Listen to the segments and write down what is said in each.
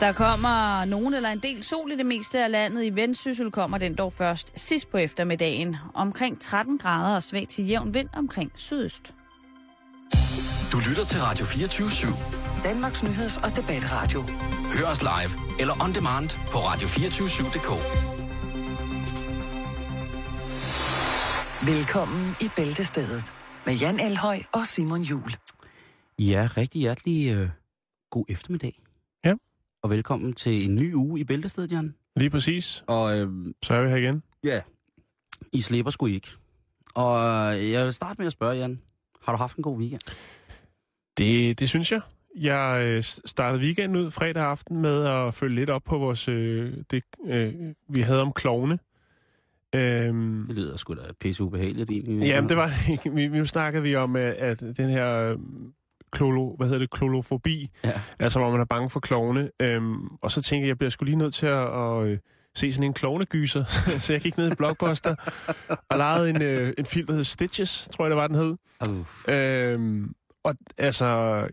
Der kommer nogen eller en del sol i det meste af landet. I Vendsyssel kommer den dog først sidst på eftermiddagen. Omkring 13 grader og svag til jævn vind omkring sydøst. Du lytter til Radio 24-7. Danmarks Nyheds- og Debatradio. Hør os live eller on demand på radio247.dk. Velkommen i Bæltestedet med Jan Elhøj og Simon Jul. Ja, rigtig hjertelig øh, god eftermiddag. Og velkommen til en ny uge i Bæltestedet, Jan. Lige præcis. Og øh, Så er vi her igen. ja, I slipper sgu ikke. Og øh, jeg vil starte med at spørge, Jan. Har du haft en god weekend? Det, det synes jeg. Jeg øh, startede weekenden ud fredag aften med at følge lidt op på vores... Øh, det, øh, vi havde om klovne. Øhm, Det lyder sgu da pisse ubehageligt egentlig. jamen, det var det ikke. Vi, nu snakkede vi om, at, at den her øh, klolo, hvad hedder det, klolofobi, Ja. altså hvor man er bange for klovne. Øhm, og så tænkte jeg, jeg bliver sgu lige nødt til at, at øh, se sådan en klovnegyser. så jeg gik ned i Blockbuster og lejede en, øh, en film, der hed Stitches, tror jeg, det var, den hed. Uff. Øhm, og altså,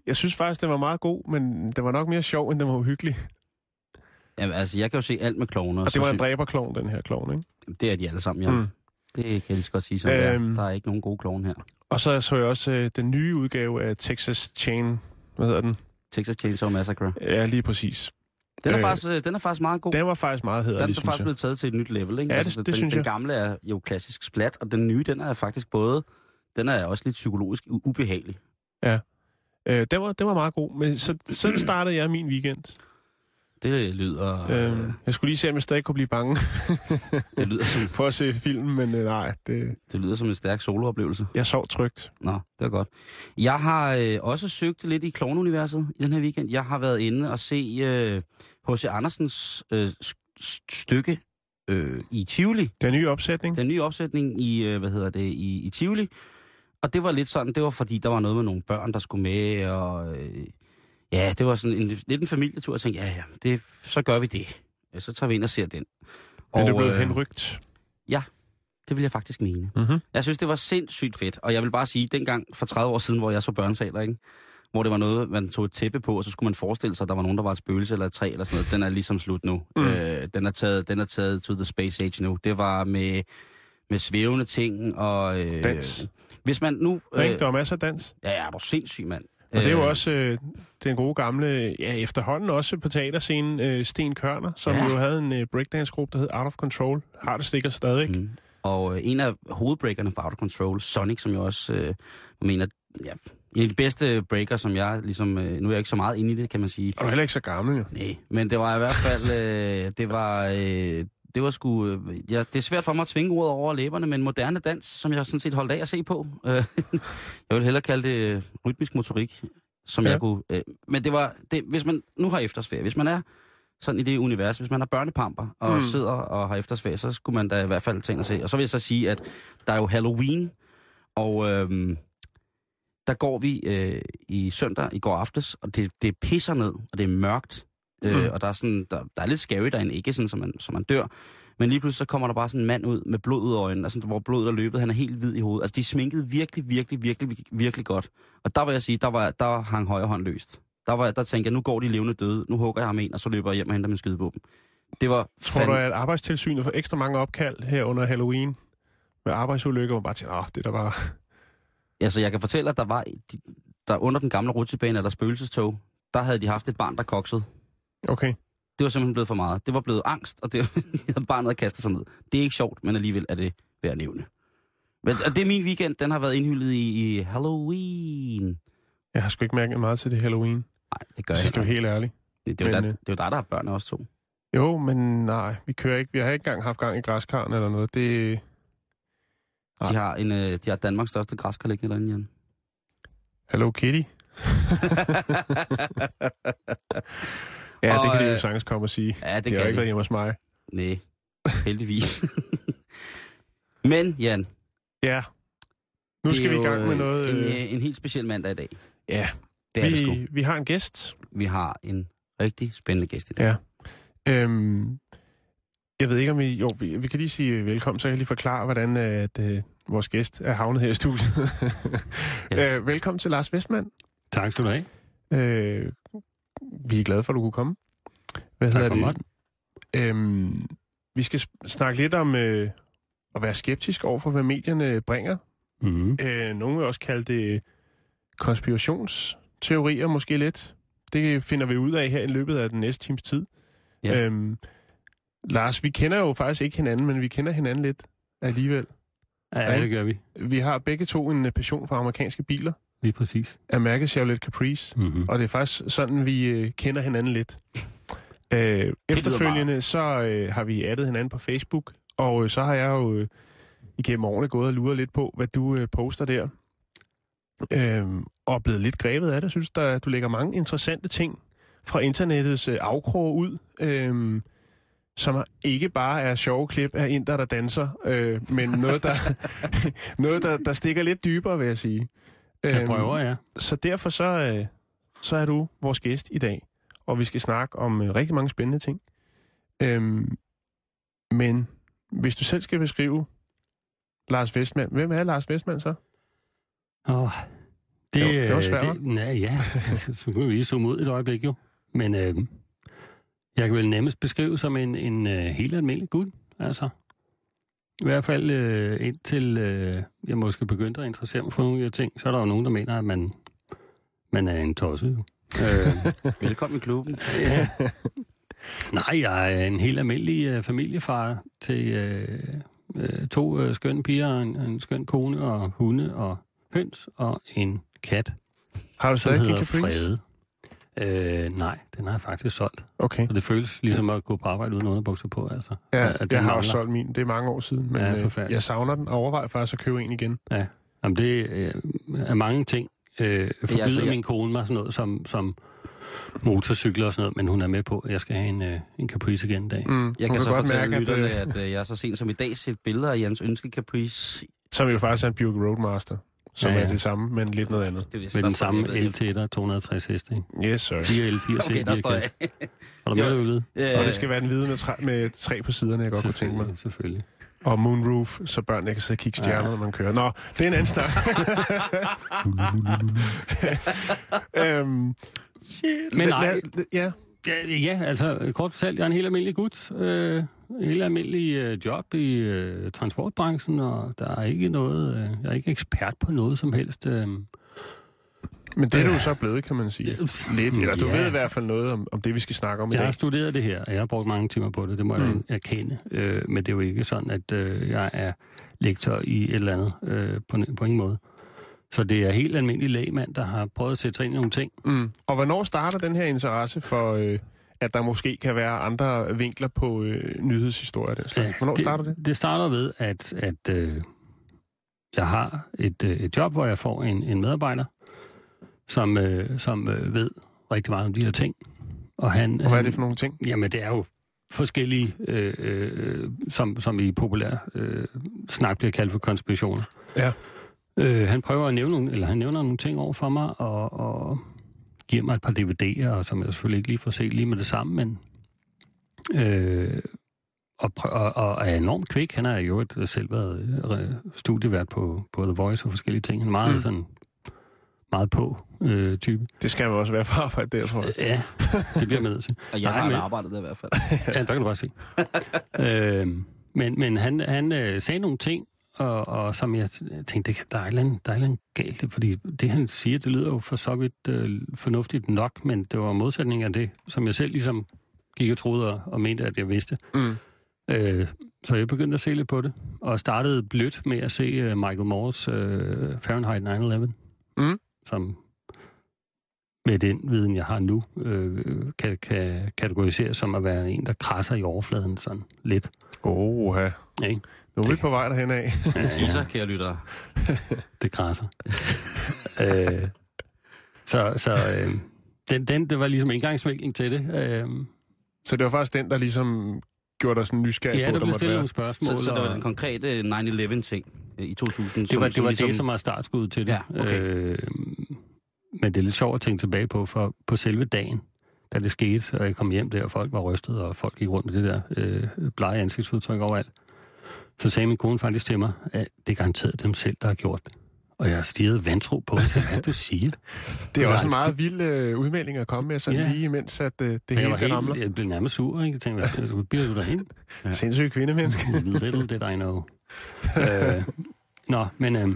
jeg synes faktisk, den var meget god, men den var nok mere sjov, end den var uhyggelig. Jamen, altså, jeg kan jo se alt med klovner. Og så det var en dræberklovn, den her klovn, ikke? Det er de alle sammen, Jan. Mm. Det kan jeg lige så godt sige, som øhm. Øhm. Der er ikke nogen gode klovn her. Og så så jeg også øh, den nye udgave af Texas Chain. Hvad hedder den? Texas Chainsaw Massacre. Ja, lige præcis. Den er, Øh, faktisk, øh, den er faktisk meget god. Den var faktisk meget Den hederlig, er synes faktisk jeg. blevet taget til et nyt level, ikke? Altså, Ja, det- det den, synes den jeg. gamle er jo klassisk splat, og den nye, den er faktisk både... Den er også lidt psykologisk ubehagelig. Øh, den, var, den var meget god, men så, sådan startede jeg min weekend. Det lyder... Øh. Øh, jeg skulle lige se, om jeg stadig kunne blive bange Det lyder som, for at se filmen, men øh, nej, det, det lyder som en stærk solooplevelse. jeg sov trygt. Nå, det var godt. Jeg har øh, også søgt lidt i klovnuniverset i den her weekend. Jeg har været inde og se øh, H.C. Andersens øh, st- stykke øh, i Tivoli. Den nye opsætning. Den nye opsætning i, øh, hvad hedder det, i, i Tivoli. Og det var lidt sådan, det var fordi, der var noget med nogle børn, der skulle med, og øh, ja, det var sådan en, lidt en familietur. Jeg tænkte, ja, ja, det, så gør vi det. Ja, Så tager vi ind og ser den. Men det blev øh, henrygt. det vil jeg faktisk mene. Mm-hmm. Jeg synes, det var sindssygt fedt. Og jeg vil bare sige, dengang for 30 år siden, hvor jeg så børnesaler, ikke? hvor det var noget, man tog et tæppe på, og så skulle man forestille sig, at der var nogen, der var et spøgelse eller et træ eller sådan noget. Den er ligesom slut nu. Mm. Øh, den, er taget, den er taget to the space age nu. Det var med, med svævende ting og... Øh, Dans. Hvis man nu... Øh, der var masser af dans. ja, ja, er du sindssyg, mand. Og det er jo Øh, også øh, den gode gamle, ja efterhånden også på teaterscenen, øh, Sten Kørner, som Ja. jo havde en øh, breakdance-gruppe, der hed Out of Control. Har det stikker stadig. Mm. Mm. Og øh, en af hovedbreakerne for Out of Control, Sonic, som jeg også øh, mener, ja, en af de bedste breaker, som jeg ligesom, øh, nu er jeg ikke så meget inde i det, kan man sige. Og du er heller ikke så gammel, jo. Nej, men det var i hvert fald, øh, det var, øh, det var sgu, øh, ja, det er svært for mig at tvinge ordet over læberne, men moderne dans, som jeg sådan set holdt af at se på. Øh, jeg vil hellere kalde det øh, rytmisk motorik, som ja. Jeg kunne, øh, men det var, det, hvis man nu har eftersferie, hvis man er sådan i det univers, hvis man er børnepamper og mm. Sidder og har eftersferie, så skulle man da i hvert fald tænke at se. Og så vil jeg så sige, at der er jo Halloween, og øh, der går vi øh, i søndag, i går aftes, og det, det pisser ned, og det er mørkt. Mm. Øh, Mm. og der er, sådan, der, der er lidt scary derinde, ikke sådan, så man, så man dør. Men lige pludselig så kommer der bare sådan en mand ud med blod ud af øjnene, altså, hvor blodet er løbet, han er helt hvid i hovedet. Altså de sminkede virkelig, virkelig, virkelig, virkelig, godt. Og der vil jeg sige, der, var, der hang højre hånd løst. Der, var, der tænkte jeg, nu går de levende døde, nu hugger jeg ham ind, og så løber jeg hjem og henter min skydevåben. Det var Tror du, at arbejdstilsynet får ekstra mange opkald her under Halloween med arbejdsulykker, hvor man bare tænker, åh, det der var... Altså, jeg kan fortælle, at der var de, der under den gamle rutsjebane, eller spøgelsestog, der havde de haft et barn, der koksede. Okay. Det var simpelthen blevet for meget. Det var blevet angst, og det barnet at kaste sig ned. Det er ikke sjovt, men alligevel er det værd at nævne. Men og det er min weekend, den har været indhyldet i, i Halloween. Jeg har sgu ikke mærket meget til det Halloween. Nej, det gør Jeg ikke. være helt ærlig. Det, det, er men, øh, det er jo dig, der har børn også to. Jo, men nej, vi kører ikke. Vi har ikke engang haft gang i græskaren eller noget. Det, De har, en, øh, de har Danmarks største græskar liggende derinde, Jan. Hello Kitty. ja, det Og, kan de jo øh, sagtens komme og sige. Ja, det Det har kan ikke de. været hjemme hos mig. Nej, heldigvis. men, Jan, Ja. Nu det skal vi i jo, gang med noget. En, øh, en helt speciel mandag i dag. Ja, Det er det sgu. vi, vi har en gæst. Vi har en rigtig spændende gæst i dag. Ja. Øhm, jeg ved ikke, om vi... Jo, vi, vi kan lige sige velkommen, så jeg kan lige forklare, hvordan at, øh, vores gæst er havnet her i studiet. Ja. øh, velkommen til Lars Vestmand. Tak skal du have. Øh, vi er glade for, at du kunne komme. Hvad Tak hedder det? Øhm, vi skal snakke lidt om øh, at være skeptisk over for, hvad medierne bringer. Mm-hmm. Øh, nogle vil også kalde det konspirationsteorier måske lidt. Det finder vi ud af her i løbet af den næste times tid. Ja. Øhm, Lars, vi kender jo faktisk ikke hinanden, men vi kender hinanden lidt alligevel. Ja, det gør vi. Vi har begge to en passion for amerikanske biler Lige præcis. af mærket Chevrolet Caprice. Mm-hmm. Og det er faktisk sådan, vi øh, kender hinanden lidt. Øh, efterfølgende så øh, har vi addet hinanden på Facebook, og øh, så har jeg jo øh, igennem årene gået og luret lidt på, hvad du øh, poster der. Øh, og er blevet lidt grebet af det. Jeg synes, der, du lægger mange interessante ting fra internettets øh, afkrog ud, øh, som ikke bare er sjove klip af inder, der danser, øh, men noget, der, noget der, der stikker lidt dybere, vil jeg sige. Jeg Øhm, prøver, ja. så derfor så, øh, så er du vores gæst i dag, og vi skal snakke om øh, rigtig mange spændende ting. Øhm, men hvis du selv skal beskrive Lars Vestmand, hvem er Lars Vestmand så? Oh, det, Det var- det var øh, svært, det, nej, ja, så kunne vi lige zoome ud et øjeblik jo. Men øh, jeg kan vel nemmest beskrive som en, en øh, helt almindelig gud, altså. I hvert fald øh, indtil øh, jeg måske begyndte at interessere mig for nogle af de her ting, så er der jo nogen, der mener, at man, man er en tosse. Jo. øh, Velkommen i klubben. ja. Nej, jeg er en helt almindelig øh, familiefar til øh, øh, to øh, skønne piger, en, en skøn kone og hunde og høns og en kat, Har du stadig hedder Caprice? Frede. Øh, nej, den har jeg faktisk solgt. Okay. Og det føles ligesom at gå på arbejde uden underbukser på, altså. Ja, At den jeg har mangler. også solgt min. Det er mange år siden, men Ja, øh, jeg savner den og overvejer faktisk at købe en igen. Jamen, det øh, er mange ting. Øh, forbyder altså, jeg- min kone mig sådan noget som, som motorcykler og sådan noget, men hun er med på, at jeg skal have en, øh, en Caprice igen en dag. Mm, Jeg kan så godt fortælle mærke, lytterne, at, øh, at øh, jeg så sent som i dag set billeder af Jens Ønske Caprice. som jo faktisk er en Buick Roadmaster, som Ja, ja, ja. er det samme, men lidt noget andet. Det Med den samme er 260 heste, ikke? Yes, sir. 4 L4 C, Okay, der står jeg. Har du med det ølet? Øh, Og det skal være den hvide med, træ, med træ på siderne, jeg godt kunne tænke mig. Selvfølgelig. Og moonroof, så børnene kan sidde og kigge stjerner, når man kører. Nå, det er en anden snak. øhm, Men nej. Ja, Ja, ja, altså kort fortalt, jeg er en helt almindelig gut. Øh, helt almindelig øh, job i øh, transportbranchen, og der er ikke noget, øh, jeg er ikke ekspert på noget som helst. Øh, men det er du jo så blevet, kan man sige. Lidt, eller du Ja. ved i hvert fald noget om, om det, vi skal snakke om i jeg har dag. studeret det her, og jeg har brugt mange timer på det, det må jeg Mm. mm. erkende. Øh, men det er jo ikke sådan, at øh, jeg er lektor i et eller andet øh, på, på ingen måde. Så det er helt almindelig lægmand, der har prøvet at sætte sig ind i nogle ting. Mm. Og hvornår starter den her interesse for, øh, at der måske kan være andre vinkler på øh, nyhedshistorier? Den slags? Hvornår det, starter det? Det starter ved, at, at øh, jeg har et, øh, et job, hvor jeg får en, en medarbejder, som, øh, som øh, ved rigtig meget om de her ting. Og, han, Og hvad er det for nogle ting? Jamen, det er jo forskellige, øh, øh, som, som i populær øh, snak bliver kaldt for konspirationer. Ja. Øh, han prøver at nævne nogle, eller han nævner nogle ting over for mig, og, og giver mig et par DVD'er, og som jeg selvfølgelig ikke lige får set lige med det samme, men øh, og, prøv, og, og er enormt kvik. Han har jo et selv været øh, studievært på, på The Voice og forskellige ting. Han er meget Mm. sådan meget på øh, type. Det skal man også være for arbejde der, tror jeg. Ja, det bliver man nødt til. Og jeg har arbejdet der i hvert fald. Ja, der kan du bare se. øh, men men han, han øh, sagde nogle ting, og, og som jeg tænkte, det der, er andet, der er et eller andet galt, fordi det han siger, det lyder jo for så vidt øh, fornuftigt nok, men det var modsætning af det, som jeg selv ligesom gik og troede og, og mente, at jeg vidste. Mm. Øh, så jeg begyndte at se lidt på det, og startede blødt med at se uh, Michael Moores uh, Fahrenheit 9-11, Mm. som med den viden, jeg har nu, øh, kan, kan kategoriseres som at være en, der krasser i overfladen sådan lidt. Åh, ja. Ikke? Nu er vi på vej derhen af. Teaser, kære lyttere. Det krasser. øh, så så øh, den, den, det var ligesom indgangsvinkling til det. Øh, Så det var faktisk den, der ligesom gjorde dig sådan nysgerrig ja, på, der der blev stillet nogle spørgsmål. Så, så det var den konkrete 9-11-ting øh, i 2000. Det var, det, var ligesom, det, som var startskud til det. Ja, okay. øh, men det er lidt sjovt at tænke tilbage på, for på selve dagen, da det skete, og jeg kom hjem der, og folk var rystet, og folk gik rundt med det der øh, blege ansigtsudtryk overalt, så sagde min kone faktisk til mig, at det er garanteret dem selv, der har gjort det. Og jeg stirrede vantro på, sagde, hvad du siger? Det er også en meget vild øh, udmelding at komme med, sådan Ja. lige imens at øh, det jeg, hele det ramler. helt, jeg blev nærmest sur, ikke? Jeg tænkte, hvad så bliver du derhen? Ja. Sindssygt kvindemenneske. Little did I know. øh, nå, men øh,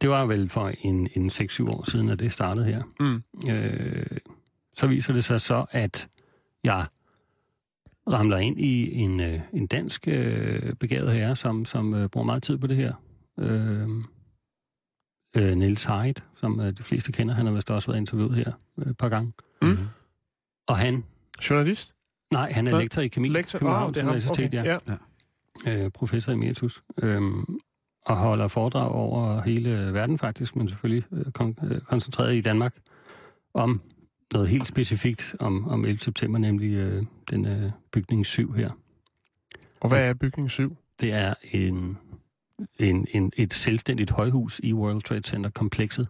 det var vel for en, en 6-7 år siden, at det startede her. Mm. Øh, så viser det sig så, at jeg ramler ind i en, øh, en dansk øh, begavet herre, som, som øh, bruger meget tid på det her. Øh, øh, Niels Heid, som øh, de fleste kender, han har vist også været interviewet her øh, et par gange. Mm. Og han, Journalist? nej, han er lektor i kemi. Lektor? Københavns det ham. Universitet, Okay. Ja. øh, professor emeritus, øh, og holder foredrag over hele verden faktisk, men selvfølgelig øh, kon- øh, koncentreret i Danmark, om noget helt specifikt om, om 11. september, nemlig øh, den øh, bygning 7 her. Og hvad er bygning 7? Det er en, en, en, et selvstændigt højhus i World Trade Center-komplekset,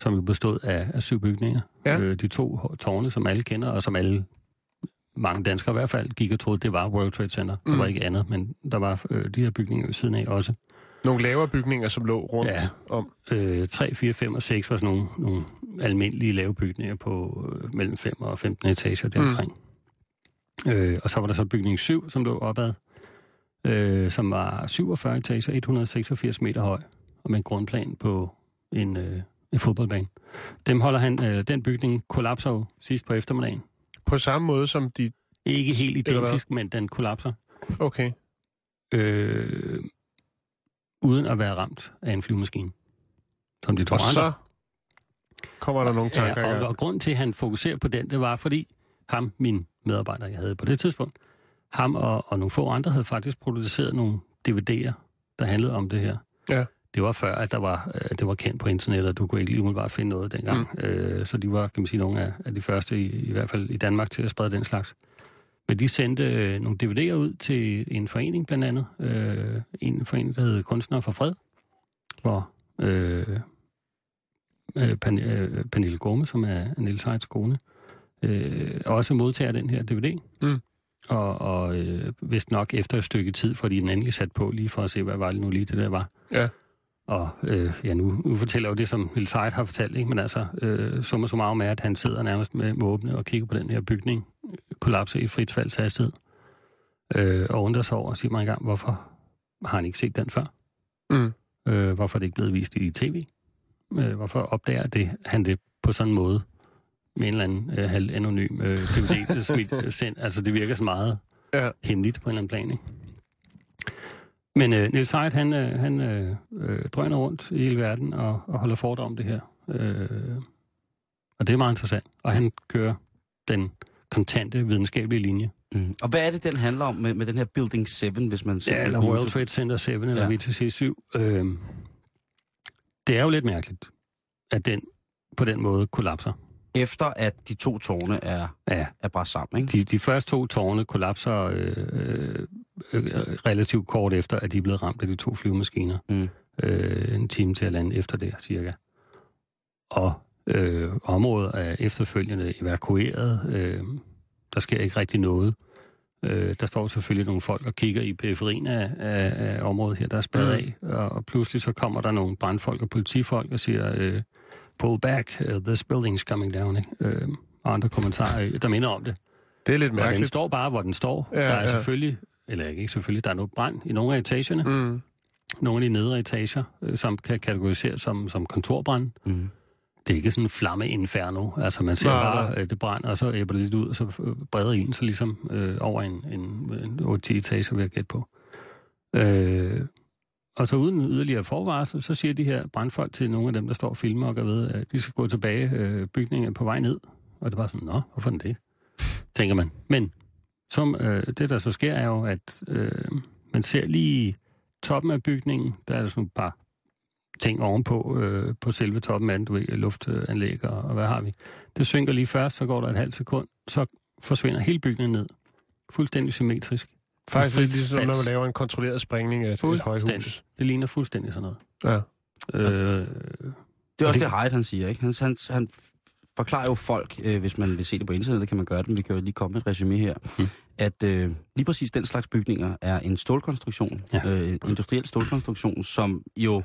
som er bestået af, af syv bygninger. Ja. Øh, de to tårne, som alle kender, og som alle, mange danskere i hvert fald, gik og troede, det var World Trade Center. Mm. Der Mm. var ikke andet, men der var øh, de her bygninger ved siden af også. Nogle lavere bygninger, som lå rundt Ja. om. Øh, 3, 4, 5 og 6 var sådan nogle, nogle almindelige lave bygninger på øh, mellem 5 og 15 etager deromkring. Mm. Øh, og så var der så bygning 7, som lå opad, øh, som var 47 etager, 186 meter høj, og med en grundplan på en, øh, en fodboldbane. Dem holder han, øh, den bygning kollapser jo sidst på eftermiddagen. På samme måde som de... Ikke helt identisk, men den kollapser. Okay. Øh, uden at være ramt af en flyvemaskine. Som de to Og andre. så kommer der nogle tanker Ja, og, og grund til, at han fokuserer på den, det var, fordi ham, min medarbejder, jeg havde på det tidspunkt, ham og, og nogle få andre havde faktisk produceret nogle DVD'er, der handlede om det her. Ja. Det var før, at der var, øh, det var kendt på internettet, og du kunne ikke lige umiddelbart finde noget dengang. Mm. Øh, så de var, kan man sige, nogle af, af de første, i, i hvert fald i Danmark, til at sprede den slags. Men de sendte øh, nogle DVD'er ud til en forening blandt andet. Øh, en forening, der hed Kunstnere for Fred, hvor øh, øh, Pan, øh, Pernille Gorme, som er Niels Heids kone, øh, også modtager den her DVD. Mm. Og, og øh, vist nok efter et stykke tid, fordi den endelig sat på, lige for at se, hvad var det nu lige det der var. Ja. Og øh, ja, nu, nu fortæller jeg jo det, som Niels Heid har fortalt, ikke? men altså, øh, summa summarum er, at han sidder nærmest med, med åbne og kigger på den her bygning, øh, kollapse i frit falds hastighed, øh, og undrer sig over og siger mig engang, hvorfor har han ikke set den før? Mm. Øh, hvorfor er det ikke blevet vist i tv? Øh, hvorfor opdager det, han det på sådan en måde? Med en eller anden øh, halv anonym øh, DVD, smidt, sendt. Altså, det virker så meget Ja. hemmeligt på en eller anden plan, ikke? Men øh, Niels Heid, han, øh, han øh, øh, drøner rundt i hele verden og, og holder foredrag om det her. Øh, og det er meget interessant. Og han kører den kontante videnskabelige linje. Mm. Og hvad er det, den handler om med, med den her Building 7, hvis man ser Ja, eller World? Trade Center 7 eller Ja. VTC 7. Øh, det er jo lidt mærkeligt, at den på den måde kollapser. Efter at de to tårne er, Ja, er bare sammen, ikke? de, de første to tårne kollapser øh, øh, øh, relativt kort efter, at de er blevet ramt af de to flyvemaskiner. Mm. Øh, en time til at lande efter det, cirka. Og øh, området er efterfølgende evakueret. Øh, der sker ikke rigtig noget. Øh, der står selvfølgelig nogle folk og kigger i periferien af, af, af området her, der er spadet Mm. af. Og, og pludselig så kommer der nogle brandfolk og politifolk og siger, øh, pull back, uh, this building's coming down. Ikke? Øh, og andre kommentarer, øh, der minder om det. Det er lidt Og den mærkeligt. står bare, hvor den står. Ja, der er ja. selvfølgelig, eller ikke selvfølgelig, der er noget brand i nogle af etagerne. Mm. Mm. Nogle af de nedre etager, øh, som kan kategoriseres som, som kontorbrand. Mm. Det er ikke sådan en flammeinferno. Altså man ser bare, nej. øh, det brænder, og så æbber det lidt ud, og så øh, breder ilden så ligesom øh, over en, en, en 8-10 etager, vil jeg gætte på. Øh, og så uden yderligere forvarsel, så siger de her brandfolk til nogle af dem, der står og filmer og gør ved, at de skal gå tilbage, øh, bygningen på vej ned. Og det var sådan, nå, hvorfor er den det? Tænker man. Men som, øh, det, der så sker, er jo, at øh, man ser lige toppen af bygningen, der er der sådan et par ting ovenpå øh, på selve toppen af den, du ved, luftanlæg og, og hvad har vi. Det synker lige først, så går der et halvt sekund, så forsvinder hele bygningen ned. Fuldstændig symmetrisk. Faktisk lidt ligesom, når man laver en kontrolleret sprængning af et, højhus. Det ligner fuldstændig sådan noget. Ja. Øh, Det er også det- det, Hyde, han siger, ikke? Han, han, han forklarer jo folk, øh, hvis man vil se det på internettet, kan man gøre det, men vi kan jo lige komme med et resume her, Mm. at øh, lige præcis den slags bygninger er en stålkonstruktion, Ja. øh, en industriel stålkonstruktion, som jo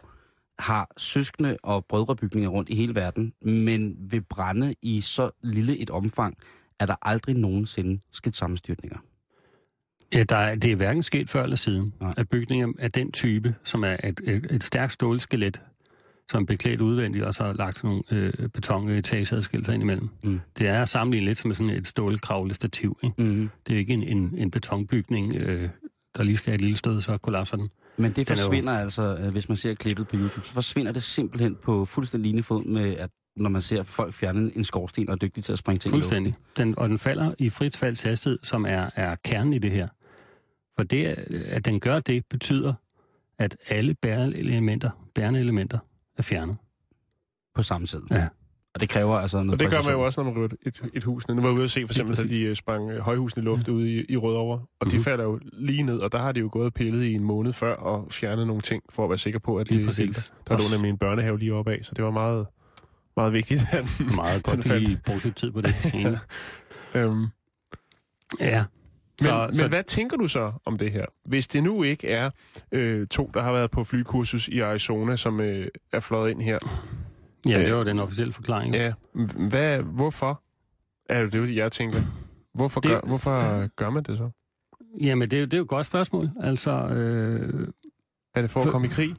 har søskende og brødrebygninger rundt i hele verden, men vil brænde i så lille et omfang, at der aldrig nogensinde sket sammenstyrtninger. Ja, der er, det er hverken sket før eller siden, Nej. at bygninger af den type, som er et, et, et stærkt stålskelet, som er beklædt udvendigt, og så er lagt sådan nogle øh, betonetageadskillelser ind imellem. Mm. Det er at sammenligne lidt som sådan et stålkravlestativ. Ikke? Mm. Det er ikke en, en, en betonbygning, øh, der lige skal have et lille stød, så kollapser den. Men det Den er jo- forsvinder altså, øh, hvis man ser klippet på YouTube, så forsvinder det simpelthen på fuldstændig lignende fod med, at når man ser folk fjerne en skorsten og er dygtige til at springe ting i Fuldstændig. Den, og den falder i frit falds hastighed, som er, er kernen i det her. For det, at den gør det, betyder, at alle bærende elementer, bærende elementer er fjernet. på samme tid. Ja. Og det kræver altså noget Og det gør man jo også, når man rydder et, et hus ned. Nu var jeg ude at se for eksempel, præcis. de øh, sprang øh, højhusene i luft ude i, i Rødovre. Og de Mhm. falder jo lige ned, og der har de jo gået og pillet i en måned før og fjernet nogle ting, for at være sikker på, at det præcis. helt. Der lå nemlig en børnehave lige oppe af, så det var meget, meget vigtigt. At den, Meget godt faldt. lige brugt lidt tid på det. Enig. Øhm, ja. Men, Så, men så, hvad tænker du så om det her? Hvis det nu ikke er øh, to, der har været på flykursus i Arizona, som øh, er fløjet ind her. Ja, det øh, var den officielle forklaring. Ja, hvad, hvorfor? Er det det, jeg tænker? Hvorfor, Det- gør, hvorfor gør man det så? Jamen, det, er jo- det er jo et godt spørgsmål. Altså, øh, Er det for at For- komme i krig?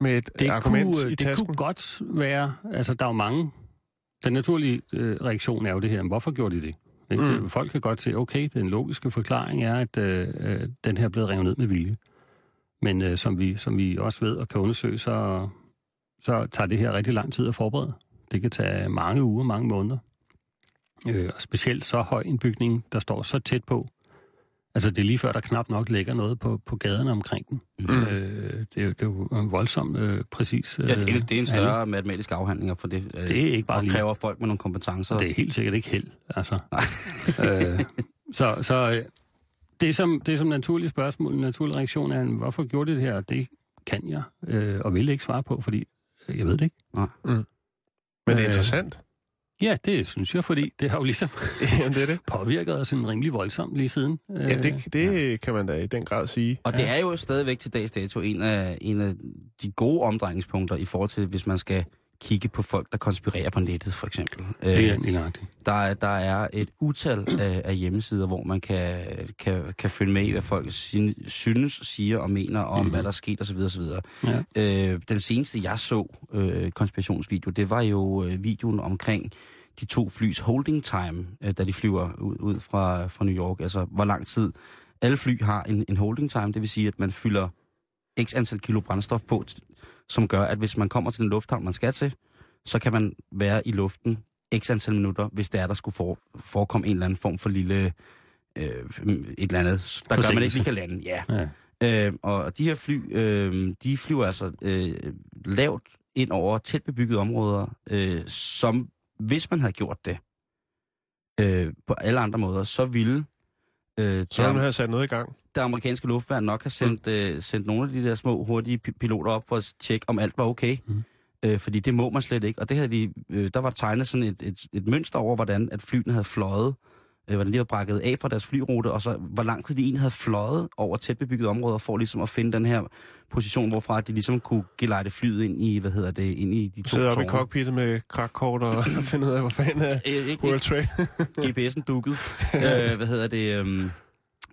Med et det, argument kunne, i det tasken? kunne godt være... Altså, der er jo mange... Den naturlige øh, reaktion er jo det her, men hvorfor gjorde de det? Ikke? Mm. Mm. Folk kan godt se, okay, den logiske forklaring er, at øh, øh, den her er blevet revet ned med vilje. Men øh, som, vi, som vi også ved og kan undersøge, så, så tager det her rigtig lang tid at forberede. Det kan tage mange uger, mange måneder. Øh, og specielt så høj en bygning, der står så tæt på. Altså det er lige før, der knap nok ligger noget på, på gaderne omkring den. Mm. Øh, det, er, det er jo en voldsom øh, præcis... Øh, Ja, det, er- det er en handling. større matematisk afhandling, for det, øh, Det er ikke bare lige... kræver folk med nogle kompetencer. Det er helt sikkert ikke held, altså. øh, så så øh, det, som, det som naturlige spørgsmål, en naturlig reaktion er, hvorfor gjorde de det her? Det kan jeg, øh, og vil ikke svare på, fordi øh, jeg ved det ikke. Men det er Øh, interessant. Ja, det synes jeg, fordi det har jo ligesom Jamen, det er det. påvirket os en rimelig voldsomt lige siden. Øh, Ja, det, det kan man da i den grad sige. Og det er jo stadigvæk til dags dato en af, en af de gode omdrejningspunkter i forhold til, hvis man skal kigge på folk, der konspirerer på nettet, for eksempel. det er Øh, lige nøjagtigt. der, er, der er et utal af, af hjemmesider, hvor man kan, kan, kan følge med i, hvad folk sin, synes, siger og mener om, Mhm. mm-hmm. hvad der er sket osv. osv. Ja. Øh, den seneste, jeg så, øh, konspirationsvideo, det var jo øh, videoen omkring de to flys holding time, øh, da de flyver ud, ud fra, fra New York. Altså, hvor lang tid alle fly har en, en holding time, det vil sige, at man fylder x antal kilo brændstof på, som gør, at hvis man kommer til den lufthavn, man skal til, så kan man være i luften x antal minutter, hvis det er, der skulle for, forekomme en eller anden form for lille øh, et eller andet, der gør, man ikke lige kan lande. Ja. Ja. Øh, og de her fly, øh, de flyver altså øh, lavt ind over tæt bebyggede områder, øh, som hvis man havde gjort det øh, på alle andre måder, så ville øh, Så der, have sat noget i gang. det amerikanske luftværn nok have sendt, øh, sendt nogle af de der små, hurtige pi- piloter op for at tjekke, om alt var okay. Mm. Øh, fordi det må man slet ikke. Og det havde de, øh, der var tegnet sådan et, et, et mønster over, hvordan at flyene havde fløjet, øh, hvordan de havde brækket af fra deres flyrute, og så hvor lang tid de egentlig havde fløjet over tæt bebyggede områder, for ligesom at finde den her position, hvorfra de ligesom kunne gelejte flyet ind i, hvad hedder det, ind i de to Sidder oppe i cockpittet med krakkort og finder ud af, hvor fanden er Øh, ikke, World Trade. GPS'en dukket. øh, hvad hedder det? Øhm,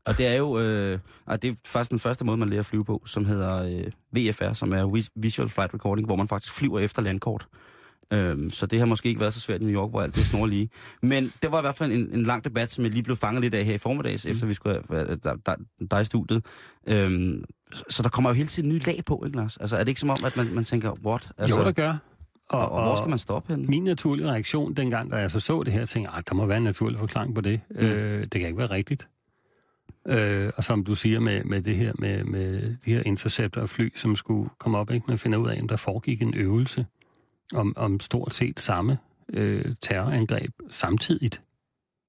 og det er jo øh, og det er faktisk den første måde, man lærer at flyve på, som hedder øh, VFR, som er Vis- Visual Flight Recording, hvor man faktisk flyver efter landkort. Øhm, så det har måske ikke været så svært i New York, hvor alt det er snorlige. Men det var i hvert fald en, en lang debat, som jeg lige blev fanget lidt af her i formiddags, mm. efter vi skulle have været der, der, i studiet. Øhm, så der kommer jo hele tiden nye lag på, ikke Lars? Altså er det ikke som om, at man, man tænker, what? Altså, Jo, der gør. og, og, hvor skal man stoppe henne? Min naturlige reaktion, dengang da jeg så så det her, tænkte jeg, "Ah, der må være en naturlig forklaring på det. Mm. Øh, det kan ikke være rigtigt. Øh, og som du siger med, med det her, med, med de her interceptor fly, som skulle komme op, ikke? man finder ud af, at der foregik en øvelse om, om stort set samme øh, terrorangreb samtidigt.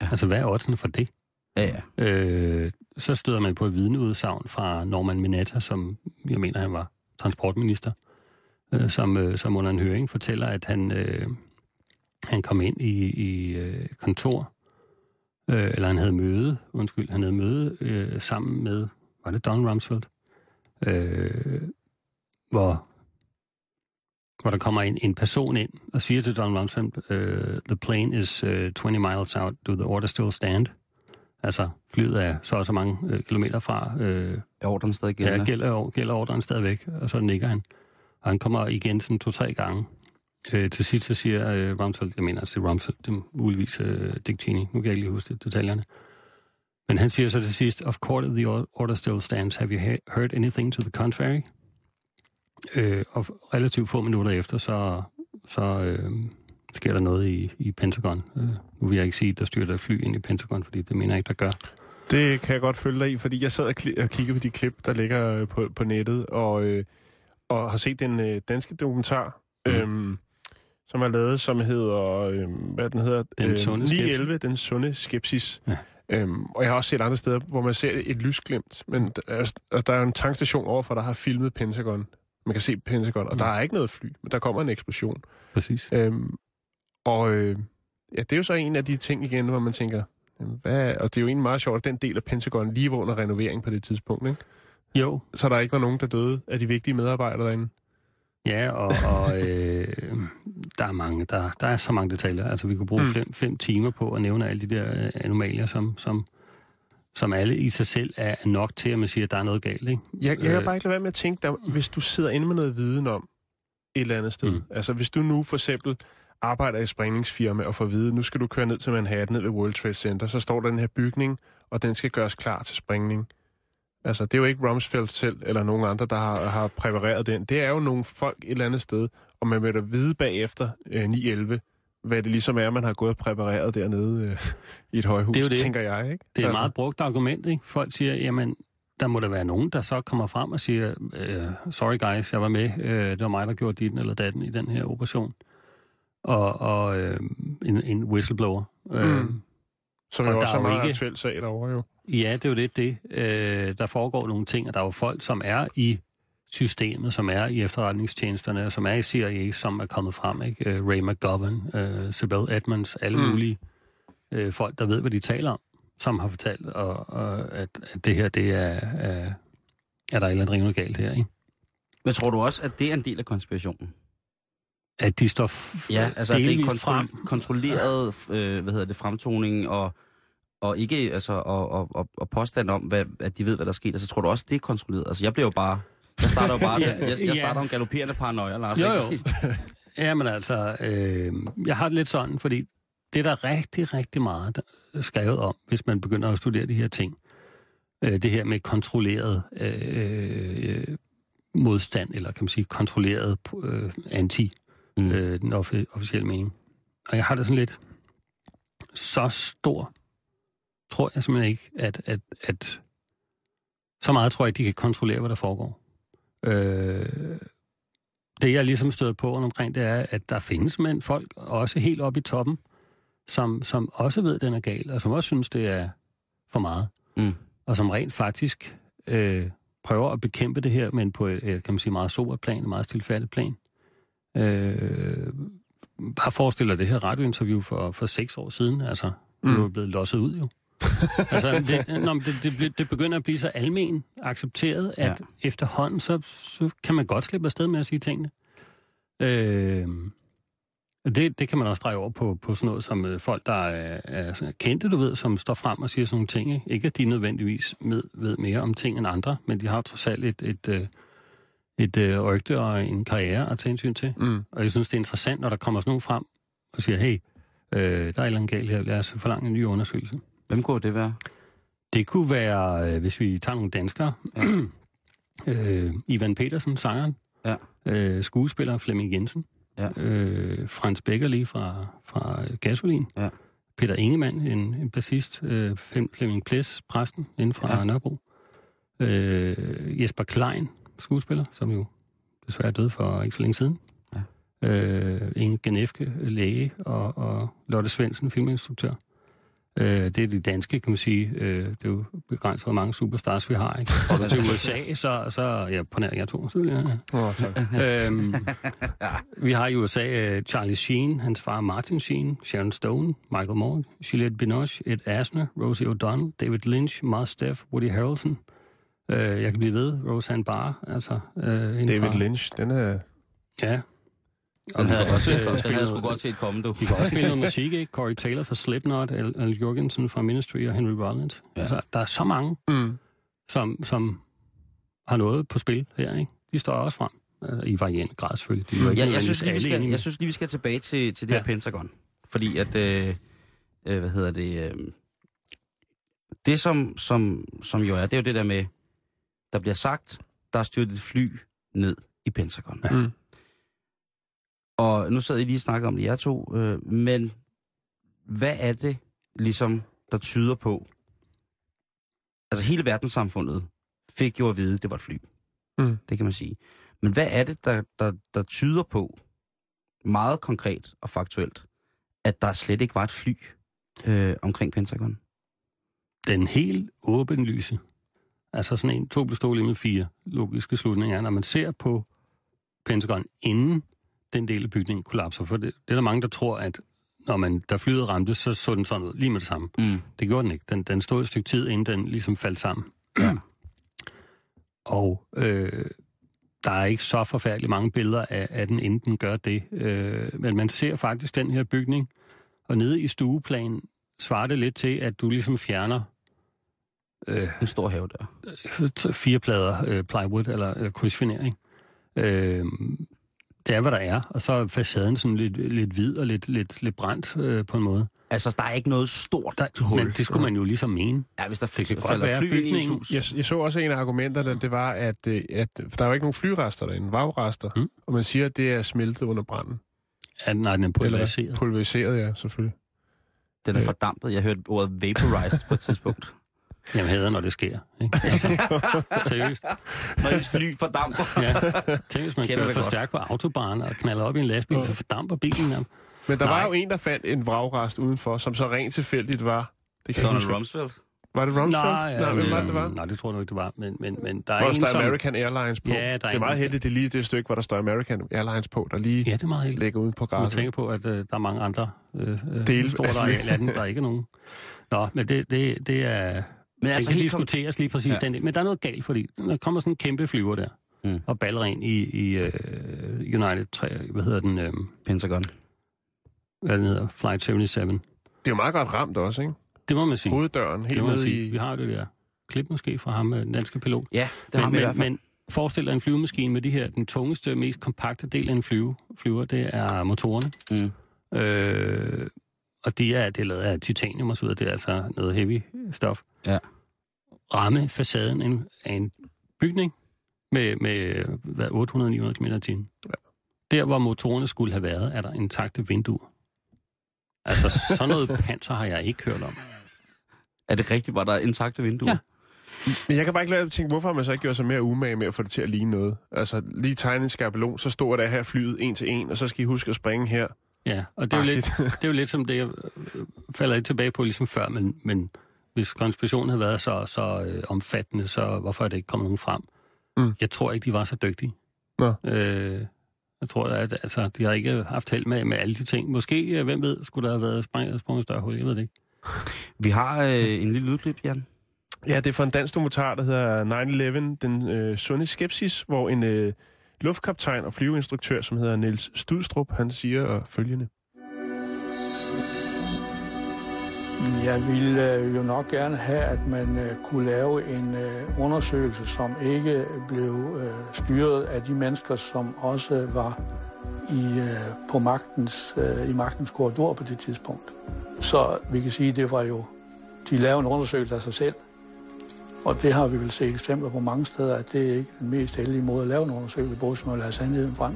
Ja. Altså, hvad er oddsene for det? Ja, ja. Øh, så støder man på et vidneudsagn fra Norman Mineta, som jeg mener, han var transportminister, øh, som, øh, som under en høring fortæller, at han, øh, han kom ind i, i øh, kontor, øh, eller han havde møde, undskyld, han havde møde øh, sammen med, var det Don Rumsfeld, øh, hvor hvor der kommer en, en person ind og siger til Donald Rumsfeld, uh, the plane is uh, 20 miles out, do the order still stand? Altså, flyet er så og så mange uh, kilometer fra. Uh, Er ordren stadig ja, gældende? gælder, gælder ordren stadigvæk, og så nikker han. Og han kommer igen sådan to-tre gange. Uh, til sidst så siger uh, Rumsfeld, jeg mener altså det er Rumsfeld, det er muligvis uh, Dick Cheney, nu kan jeg ikke lige huske det, detaljerne. Men han siger så til sidst, of course the order still stands. Have you he- heard anything to the contrary? Øh, og relativt få minutter efter, så, så øh, sker der noget i, i Pentagon. Øh, nu vil jeg ikke sige, at der styrter et fly ind i Pentagon, fordi det mener jeg ikke, der gør. Det kan jeg godt følge dig i, fordi jeg sad og, kli- og kiggede på de klip, der ligger øh, på, på nettet, og, øh, og har set den øh, danske dokumentar, Mm. øhm, som er lavet, som hedder, øh, hvad den hedder? Den sunde skepsis. 911, Den sunde skepsis. Ja. Øhm, og jeg har også set andre steder, hvor man ser et lysglimt, men der er, der er en tankstation overfor, der har filmet Pentagon. Man kan se Pentagon, og Mm. der er ikke noget fly, men der kommer en eksplosion. Præcis. Øhm, og øh, ja, det er jo så en af de ting igen, hvor man tænker, jamen, hvad, og det er jo egentlig meget sjovt, at den del af Pentagon lige var under renovering på det tidspunkt, ikke? Jo, Så der ikke var nogen, der døde af de vigtige medarbejdere derinde. ja, og, og øh, der er mange, der, der er så mange detaljer. Altså, vi kunne bruge Mm. fem, fem timer på at nævne alle de der øh, anomalier, som, som, som alle i sig selv er nok til, at man siger, at der er noget galt, ikke? Jeg, jeg kan Øh. bare ikke lade være med at tænke, der, hvis du sidder inde med noget viden om et eller andet sted. Mm. Altså, hvis du nu for eksempel arbejder i et sprængningsfirma og får at vide, nu skal du køre ned til Manhattan, ned ved World Trade Center, så står der den her bygning, og den skal gøres klar til sprængning. Altså, det er jo ikke Rumsfeld selv, eller nogen andre, der har, har præpareret den. Det er jo nogle folk et eller andet sted, og man vil da vide bagefter øh, 911, hvad det ligesom er, man har gået og præpareret dernede øh, i et højhus, Det er jo det. tænker jeg, ikke? Det er et altså, meget brugt argument, ikke? Folk siger, jamen, der må der være nogen, der så kommer frem og siger, øh, sorry guys, jeg var med, øh, det var mig, der gjorde dit eller datten i den her operation. Og, og øh, en, en whistleblower. Øh, Mm. Som og jo der også er er jo meget ikke- aktuel sag derovre, jo. Ja, det er jo det, det. Øh, der foregår nogle ting, og der er jo folk, som er i systemet, som er i efterretningstjenesterne, og som er i CIA, som er kommet frem. Ikke? Øh, Ray McGovern, øh, Sybil Edmonds, alle Mm. mulige øh, folk, der ved, hvad de taler om, som har fortalt, og, og at, at det her, det er, er, er der et eller andet rivende galt her. Ikke? Men tror du også, at det er en del af konspirationen? At de står f- Ja, altså det er kontrol, frem. kontrolleret øh, hvad hedder det, fremtoning og, og ikke altså og, og, og, og påstand om, hvad, at de ved, hvad der sker. Altså tror du også, det er kontrolleret? Altså jeg bliver jo bare... Jeg starter jo bare... Ja, jeg, jeg ja. starter jo en galopperende paranoia, Lars. Jo, jo. Jamen altså, øh, jeg har det lidt sådan, fordi det er der rigtig, rigtig meget der er skrevet om, hvis man begynder at studere de her ting. Øh, det her med kontrolleret øh, øh, modstand, eller kan man sige kontrolleret øh, anti, Mm. øh, den offi- officielle mening. Og jeg har det sådan lidt så stor, tror jeg simpelthen ikke, at, at, at så meget tror jeg ikke, de kan kontrollere, hvad der foregår. Øh, det jeg ligesom støder på omkring, det er, at der findes mænd, folk, også helt oppe i toppen, som, som også ved, at den er gal, og som også synes, det er for meget. Mm. Og som rent faktisk øh, prøver at bekæmpe det her, men på et, kan man sige, meget sobert plan, et meget stilfærdigt plan. Øh, bare forestil dig det her radiointerview for, for seks år siden, altså, mm. nu er det blevet losset ud jo. altså, det, nå, men det, det, det begynder at blive så almen accepteret, at Ja. efterhånden, så, så kan man godt slippe afsted med at sige tingene. Øh, det, det kan man også dreje over på, på sådan noget som øh, folk, der er, er kendte, du ved, som står frem og siger sådan nogle ting. Ikke, ikke at de nødvendigvis ved, ved mere om ting end andre, men de har trods alt et, et, et, et øh, rygte og en karriere at tage hensyn til. Mm. Og jeg synes, det er interessant, når der kommer sådan nogen frem og siger, hey, øh, der er et eller andet galt her, lad os forlange en ny undersøgelse. Hvem kunne det være? Det kunne være, øh, hvis vi tager nogle danskere, Ja. øh, Ivan Petersen, sangeren, Ja. øh, skuespiller Flemming Jensen, Ja. øh, Frans Beckerli fra, fra Gasolin, Ja. Peter Ingemann, en, en bassist, øh, Flem- Flemming Ples, præsten inden fra Ja. Nørrebro, øh, Jesper Klein, skuespiller, som jo desværre døde for ikke så længe siden, Ja. øh, Inge Genefke, læge, og, og Lotte Svendsen, filminstruktør. Øh, det er de danske, kan man sige. Øh, det er jo begrænset, hvor mange superstars vi har. Ikke? Og til USA, så, så ja, på nær jeg to. Så, ja. Tak. øhm, vi har i USA øh, Charlie Sheen, hans far Martin Sheen, Sharon Stone, Michael Moore, Juliette Binoche, Ed Asner, Rosie O'Donnell, David Lynch, Mars Def, Woody Harrelson. Øh, jeg kan blive ved, Roseanne Barr. Altså, øh, David fra- Lynch, den er... Ja. Den vi havde, også, øh, den havde sgu noget- godt set komme, du. Vi kan også spille noget musik, ikke? Corey Taylor fra Slipknot, Al, Jorgensen fra Ministry og Henry Rollins. Ja. Ja. Altså, der er så mange, Mm. som, som har noget på spil her, ikke? De står også frem. Altså, I varierende grad selvfølgelig. De ikke Jeg, jeg, synes lige, vi skal, jeg synes lige, vi skal tilbage til, til det her Ja. Pentagon. Fordi at, øh, øh, hvad hedder det, øh, det som, som, som jo er, det er jo det der med, der bliver sagt, der er styrtet et fly ned i Pentagon. Ja. Mm. Og nu sad I lige og snakkede om det, jer to, øh, men hvad er det ligesom, der tyder på, altså hele verdenssamfundet fik jo at vide, at det var et fly. Mm. Det kan man sige. Men hvad er det, der, der, der tyder på, meget konkret og faktuelt, at der slet ikke var et fly øh, omkring Pentagon? Den helt åbenlyse, altså sådan en to plus to lige med fire logiske slutninger, er, når man ser på Pentagon inden den del af bygningen kollapser. For det, det er der mange, der tror, at når man, da flyet ramte, så så den sådan ud lige med det samme. Mm. Det gjorde den ikke. Den, den stod et stykke tid, inden den ligesom faldt sammen. Ja. Og øh, der er ikke så forfærdeligt mange billeder af, af den, inden den gør det. Øh, men man ser faktisk den her bygning, og nede i stueplan svarer det lidt til, at du ligesom fjerner øh, En stor have der. t- fire plader øh, plywood eller øh, krydsfinering. Øh, det er, hvad der er. Og så er facaden sådan lidt, lidt hvid og lidt, lidt, lidt brændt øh, på en måde. Altså, der er ikke noget stort Der, hul. men det skulle man jo ligesom mene. Ja, hvis der Det kan f- godt falder være, fly ind i hus. Jeg, jeg så også en af argumenterne, det var, at, øh, at for der er jo ikke nogen flyrester derinde, vagrester, Mm. og man siger, at det er smeltet under branden. At, nej, den er Eller pulveriseret. Pulveriseret, ja, selvfølgelig. Den er Øh. fordampet. Jeg hørte ordet vaporized på et tidspunkt. Jamen, hader, når det sker. Ikke? Altså, seriøst. Når ens fly fordamper. Ja. Tænk, hvis man Kender kører for godt. stærkt på autobahn og knalder op i en lastbil, så fordamper bilen. Jamen. Men der Nej. var jo en, der fandt en vragrest udenfor, som så rent tilfældigt var... Det kan Donald. Rumsfeld. Var det Rumsfeld? Nej, Nej, hvem var det, det var? Nej, det tror jeg nu ikke, det var. Men, men, men der er Hvor der en, står som... American Airlines på. Ja, der er det er en- meget heldigt, det er lige det stykke, hvor der står American Airlines på, der lige Ja, det er meget heldigt. ligger ude på Man græsset. tænker på, at øh, der er mange andre øh, øh, Dele store af fly. arealer der ikke er nogen. Nå, men det, det, det er... Men Den altså kan helt kom... diskuteres lige præcis Ja. den del. Men der er noget galt, fordi der kommer sådan en kæmpe flyver der, Mm. og baller ind i, i uh, United 3, hvad hedder den, um, Pentagon. hvad den hedder, Flight 77. Det er jo meget godt ramt også, ikke? Det må man sige. Hoveddøren helt ned i... Vi har det der klip måske fra ham, øh, den danske pilot. Ja, det har men, vi i hvert men, fald. men forestil dig en flyvemaskine med de her, den tungeste, mest kompakte del af en flyve, flyver, det er motorerne. Mm. Øh, og de er, det er lavet af titanium og så videre. Det er altså noget heavy stof. Ja. Ramme facaden en, af en bygning med, med hvad, 800-900 km i timen. Ja. Der, hvor motorerne skulle have været, er der intakte vinduer. Altså, sådan noget panser har jeg ikke hørt om. Er det rigtigt, var der intakte vinduer? Ja. Men jeg kan bare ikke lade at tænke, hvorfor har man så ikke gjort sig mere umage med at få det til at ligne noget? Altså, lige tegne en skabelon, så står der her flyet en til en, og så skal I huske at springe her. Ja, og det er, jo lidt, det er jo lidt som det, jeg øh, falder lidt tilbage på ligesom før, men, men hvis konspirationen havde været så, så øh, omfattende, så hvorfor er det ikke kommet nogen frem? Mm. Jeg tror ikke, de var så dygtige. Nå. Øh, jeg tror, at altså, de har ikke haft held med, med alle de ting. Måske, øh, hvem ved, skulle der have været sprunget, sprunget større hul, jeg ved det ikke. Vi har øh, en lille lydklip, Jan. Ja, det er fra en dansk dokumentar, der hedder 9-11, den øh, sunde skepsis, hvor en øh, luftkaptajn og flyveinstruktør, som hedder Niels Studstrup, han siger følgende. Jeg ville øh, jo nok gerne have, at man øh, kunne lave en øh, undersøgelse, som ikke blev øh, styret af de mennesker, som også var i, øh, på magtens, øh, i magtens korridor på det tidspunkt. Så vi kan sige, at det var jo, de lavede en undersøgelse af sig selv. Og det har vi vel set eksempler på mange steder, at det er ikke den mest heldige måde at lave en undersøgelse på, som at lade sandheden frem.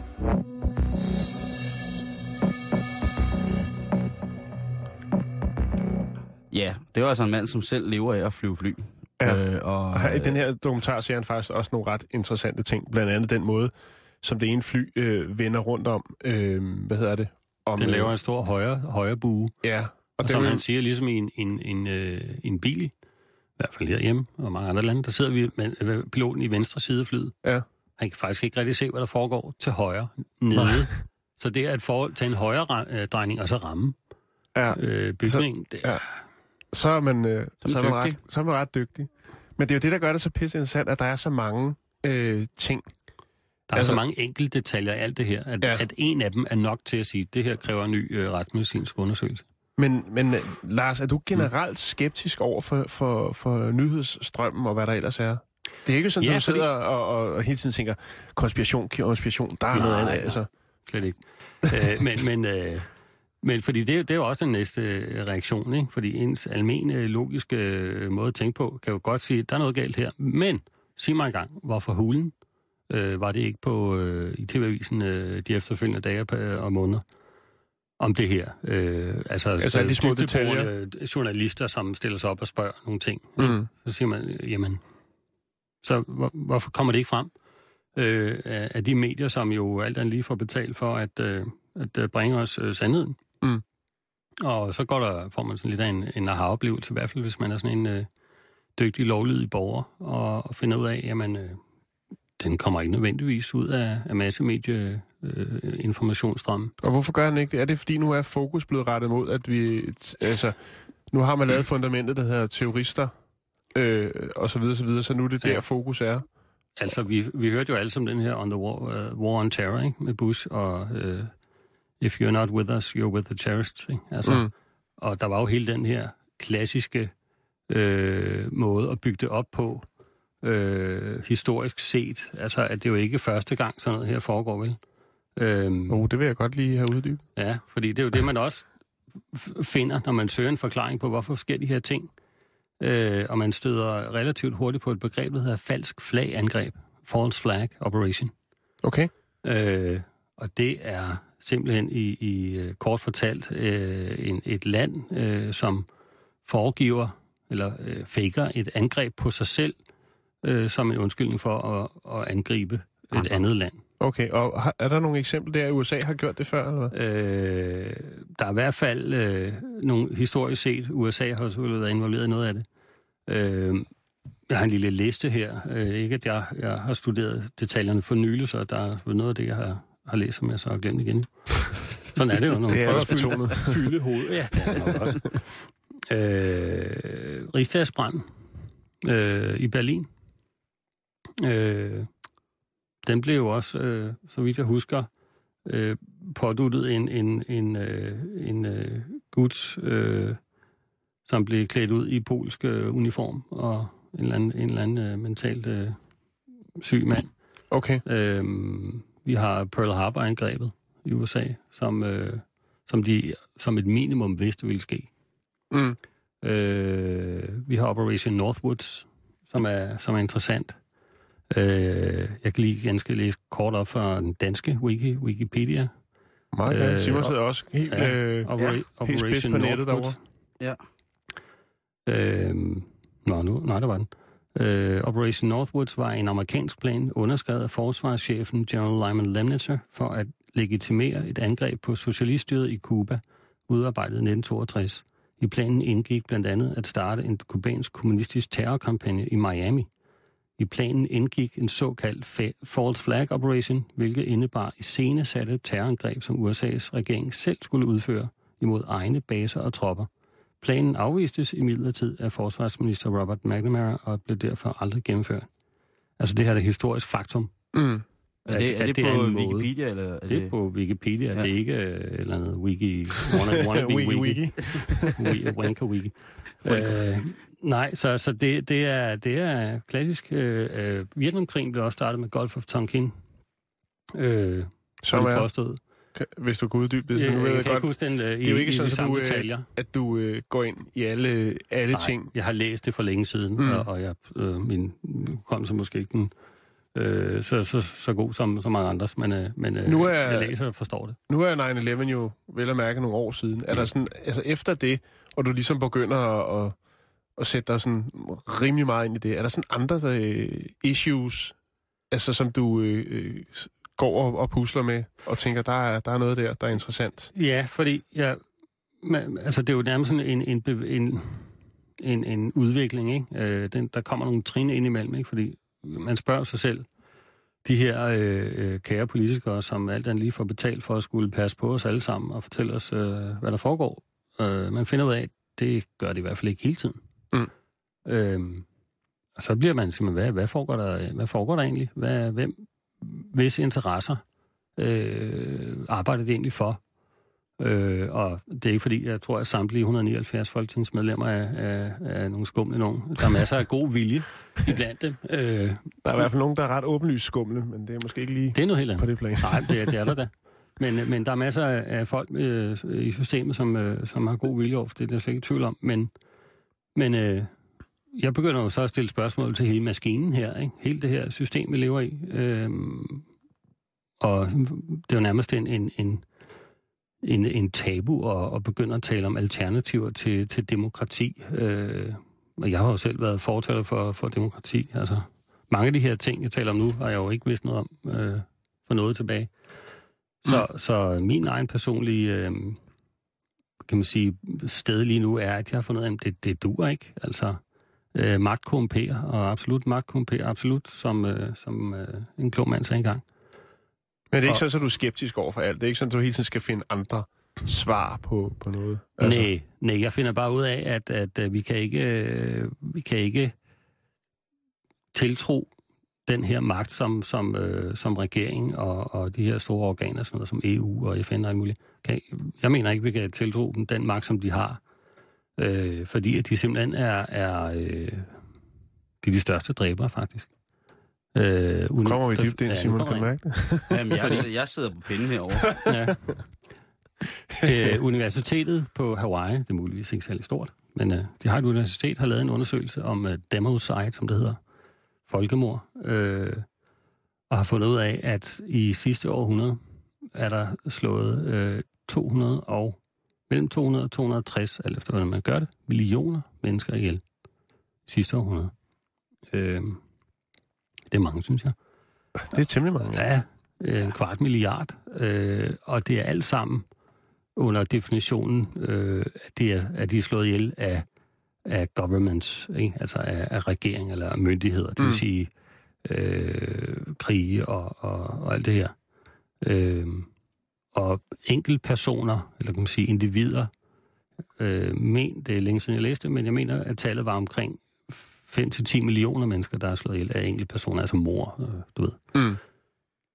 Ja, det var altså en mand, som selv lever af at flyve fly. Ja. Øh, og, Og her, i den her dokumentar ser han faktisk også nogle ret interessante ting. Blandt andet den måde, som det ene fly øh, vender rundt om. Øh, hvad hedder det? Om, Den laver øh, en stor højre, højre bue, Ja. Og, og det som vil- han siger, ligesom i en, en, en, øh, en bil, i hvert fald herhjemme og mange andre lande, der sidder vi med piloten i venstre side af flyet. Ja. Han kan faktisk ikke rigtig se, hvad der foregår til højre, nede. Så det er et forhold til en højre øh, drejning, og så ramme ja. øh, bygningen. Det, ja. så er man, øh, Så er så, man er ret, så er man ret dygtig. Men det er jo det, der gør det så pisse interessant, at der er så mange øh, ting, Der er Altså- så mange enkelte detaljer i alt det her, at, ja. at en af dem er nok til at sige, at det her kræver en ny øh, retsmedicinsk undersøgelse. Men, men øh, Lars, er du generelt skeptisk over for, for, for nyhedsstrømmen og hvad der ellers er? Det er ikke sådan, at Ja, du sidder og, og, og hele tiden tænker, konspiration, konspiration, der er Nej, noget andet. Altså. Slet ikke. øh, men, men, øh, men fordi det, det er jo også den næste øh, reaktion, ikke? Fordi ens almindelige logiske øh, måde at tænke på, kan jo godt sige, at der er noget galt her. Men sig mig engang, hvorfor hulen øh, var det ikke på øh, i TV-avisen øh, de efterfølgende dage og måneder om det her? Øh, altså, Altså alle de små dybdeborende journalister, som stiller sig op og spørger nogle ting. Mm. Så siger man, jamen, så hvor, hvorfor kommer det ikke frem? Øh, af de medier, som jo alt andet lige får betalt for at, øh, at øh, bringe os øh, sandheden. Mm. Og så går der, får man sådan lidt af en, en aha-oplevelse, i hvert fald hvis man er sådan en øh, dygtig, lovlydig borger, og, og finder ud af, jamen, øh, den kommer ikke nødvendigvis ud af, af massemedie øh, informationsstrømmen. Og hvorfor gør han ikke det? Er det fordi, nu er fokus blevet rettet mod, at vi... Altså, nu har man lavet fundamentet, der hedder terrorister, øh, og så videre, så videre, så nu er det der, Ja. fokus er. Altså, vi, vi hørte jo alle som den her On the War, uh, war on Terror, ikke? med Bush, og uh, If you're not with us, you're with the terrorists. Ikke? Altså, Mm. Og der var jo hele den her klassiske øh, måde at bygge det op på, øh, historisk set. Altså, at det jo ikke første gang, sådan noget her foregår, vel? Øhm, Oh, det vil jeg godt lige have uddybet. Ja, fordi det er jo det, man også finder, når man søger en forklaring på, hvorfor sker de her ting. Øh, og man støder relativt hurtigt på et begreb, der hedder falsk flagangreb. False flag operation. Okay. Øh, og det er simpelthen i, i øh, kort fortalt øh, en, et land, øh, som foregiver eller øh, faker et angreb på sig selv øh, som en undskyldning for at, at angribe et andet land. Okay, og har, er der nogle eksempler der, at USA har gjort det før, eller hvad? Øh, der er i hvert fald øh, nogle historisk set, USA har selvfølgelig været involveret i noget af det. Øh, jeg har en lille liste her. Øh, ikke at jeg, jeg har studeret detaljerne for nylig, så der er noget af det, jeg har, har læst, som jeg så har glemt igen. Sådan er det jo, når man Det er prøver at fylde, hovedet. Ja, det er nok også. Øh, Rigsdagsbrand øh, i Berlin. Øh, den blev jo også, øh, så vidt jeg husker, øh, påduttet en, en, en, øh, en øh, gut, øh, som blev klædt ud i polsk øh, uniform, og en eller anden, en eller anden øh, mentalt øh, syg mand. Okay. Øh, vi har Pearl Harbor-angrebet i USA, som, øh, som de som et minimum vidste ville ske. Mm. Øh, vi har Operation Northwoods, som er, som er interessant. Øh, jeg kan lige ganske læse kort op fra den danske wiki, Wikipedia. Meget gerne. Øh, Simon sidder også helt... ja, øh, Opera- helt spids Operation på nettet Northwoods. Ja. Øh, nå, nu, nej, der var den. Øh, Operation Northwoods var en amerikansk plan, underskrevet af forsvarschefen General Lyman Lemnitzer, for at legitimere et angreb på socialiststyret i Cuba, udarbejdet i 1962. I planen indgik blandt andet at starte en kubansk kommunistisk terrorkampagne i Miami. I planen indgik en såkaldt fa- false flag operation, hvilket indebar iscenesatte terrorangreb, som USA's regering selv skulle udføre imod egne baser og tropper. Planen afvistes imidlertid af forsvarsminister Robert McNamara og blev derfor aldrig gennemført. Altså det her er et historisk faktum. mm. Er At- det, er det, det er på måde. Wikipedia, eller er Det er på Wikipedia, Ja. det er ikke øh, et eller andet wiki, wanna, wannabe Wiki, wiki, wiki. wiki, wanker wiki. øh, nej, så, så det, det, er, det er klassisk. Øh, øh, Vietnamkrigen blev også startet med Gulf of Tonkin. Øh, Som er, påstod. kan- hvis du kan uddybe det, Jeg, nu jeg, ved jeg jeg godt, huske den øh, det er jo ikke i sådan, at du, øh, detaljer. at du øh, går ind i alle, alle Nej, ting. Jeg har læst det for længe siden, Mm. og, og jeg, øh, min kom så måske ikke den, øh, så, så, så god som, som mange andres, men, øh, men øh, Nu er- jeg læser og forstår det. Nu er 9-11 jo vel at mærke nogle år siden. Er der sådan, altså efter det, og du ligesom begynder at, at, at sætte dig sådan rimelig meget ind i det, er der sådan andre øh, issues, altså som du øh, øh, går og, og pusler med, og tænker, der er, der er noget der, der er interessant? Ja, fordi jeg, man, altså, det er jo nærmest sådan en, en, en, en, en udvikling, ikke? Øh, den, der kommer nogle trin ind imellem, ikke? Fordi man spørger sig selv, de her øh, øh, kære politikere, som alt andet lige får betalt for at skulle passe på os alle sammen og fortælle os, øh, hvad der foregår. Øh, man finder ud af, at det gør det i hvert fald ikke hele tiden. Mm. Øhm, og så bliver man simpelthen, hvad, hvad, foregår der, hvad foregår der egentlig? Hvad, hvem, hvis interesser øh, arbejder det egentlig for. Øh, og det er ikke fordi, jeg tror, at samtlige 179 folketingsmedlemmer er, er, er nogle skumle nogen. Der er masser af god vilje iblandt dem. Øh, Der er i hvert fald nogen, der er ret åbenlyst skumle, men det er måske ikke lige det er noget helt andet. på det plan. Nej, det er, det er der da. Men, øh, men der er masser af folk øh, i systemet, som, øh, som har god vilje over for det, det er jeg slet ikke i tvivl om. Men, men øh, jeg begynder jo så at stille spørgsmål til hele maskinen her, ikke? hele det her system, vi lever i. Øh, og det er jo nærmest en, en, en, en, en tabu at, at begynde at tale om alternativer til, til demokrati. Øh, og jeg har jo selv været fortaler for, for demokrati. Altså, mange af de her ting, jeg taler om nu, har jeg jo ikke vidst noget om øh, for noget tilbage. Så, mm. så min egen personlige, øh, kan man sige, sted lige nu er, at jeg har fundet ud af, at det, det dur ikke. Altså, øh, magt korrumperer, og absolut magt korrumperer, absolut, som, øh, som øh, en klog mand sagde engang. Men det er ikke Og- sådan, at du er skeptisk over for alt. Det er ikke sådan, at du hele tiden skal finde andre svar på, på noget. Altså. Nej, nej, jeg finder bare ud af, at, at, at vi kan ikke, øh, vi kan ikke tiltro den her magt, som, som, øh, som regering og, og de her store organer, sådan noget, som EU og FN og alt muligt. Kan, jeg mener ikke, vi kan tiltro dem den magt, som de har. Øh, fordi at de simpelthen er, er øh, de, er de største dræbere, faktisk. Øh, Nu kommer vi dybt ind, Ja, Simon, kommer kan mærke det? Jamen, jeg, jeg sidder på pinden herovre. Ja. øh, universitetet på Hawaii, det er muligvis ikke særlig stort, men øh, de har et universitet, har lavet en undersøgelse om øh, democide, som det hedder, folkemord, øh, og har fundet ud af, at i sidste århundrede er der slået øh, 200 og mellem 200 og 260, alt efter hvordan man gør det, millioner mennesker ihjel sidste århundrede. Øh, det er mange, synes jeg. Det er temmelig mange. Ja, øh, en kvart milliard. Øh, og det er alt sammen under definitionen, øh, at, det er, at de er slået ihjel af, af governments, ikke? altså af, af regering eller myndigheder, det vil Mm. sige øh, krige og, og, og alt det her. Øh, og enkeltpersoner, eller kan man sige individer, øh, men, det er længe siden jeg læste, men jeg mener, at tallet var omkring 5-10 millioner mennesker, der er slået ihjel af enkeltpersoner, altså mor, øh, du ved. Mm.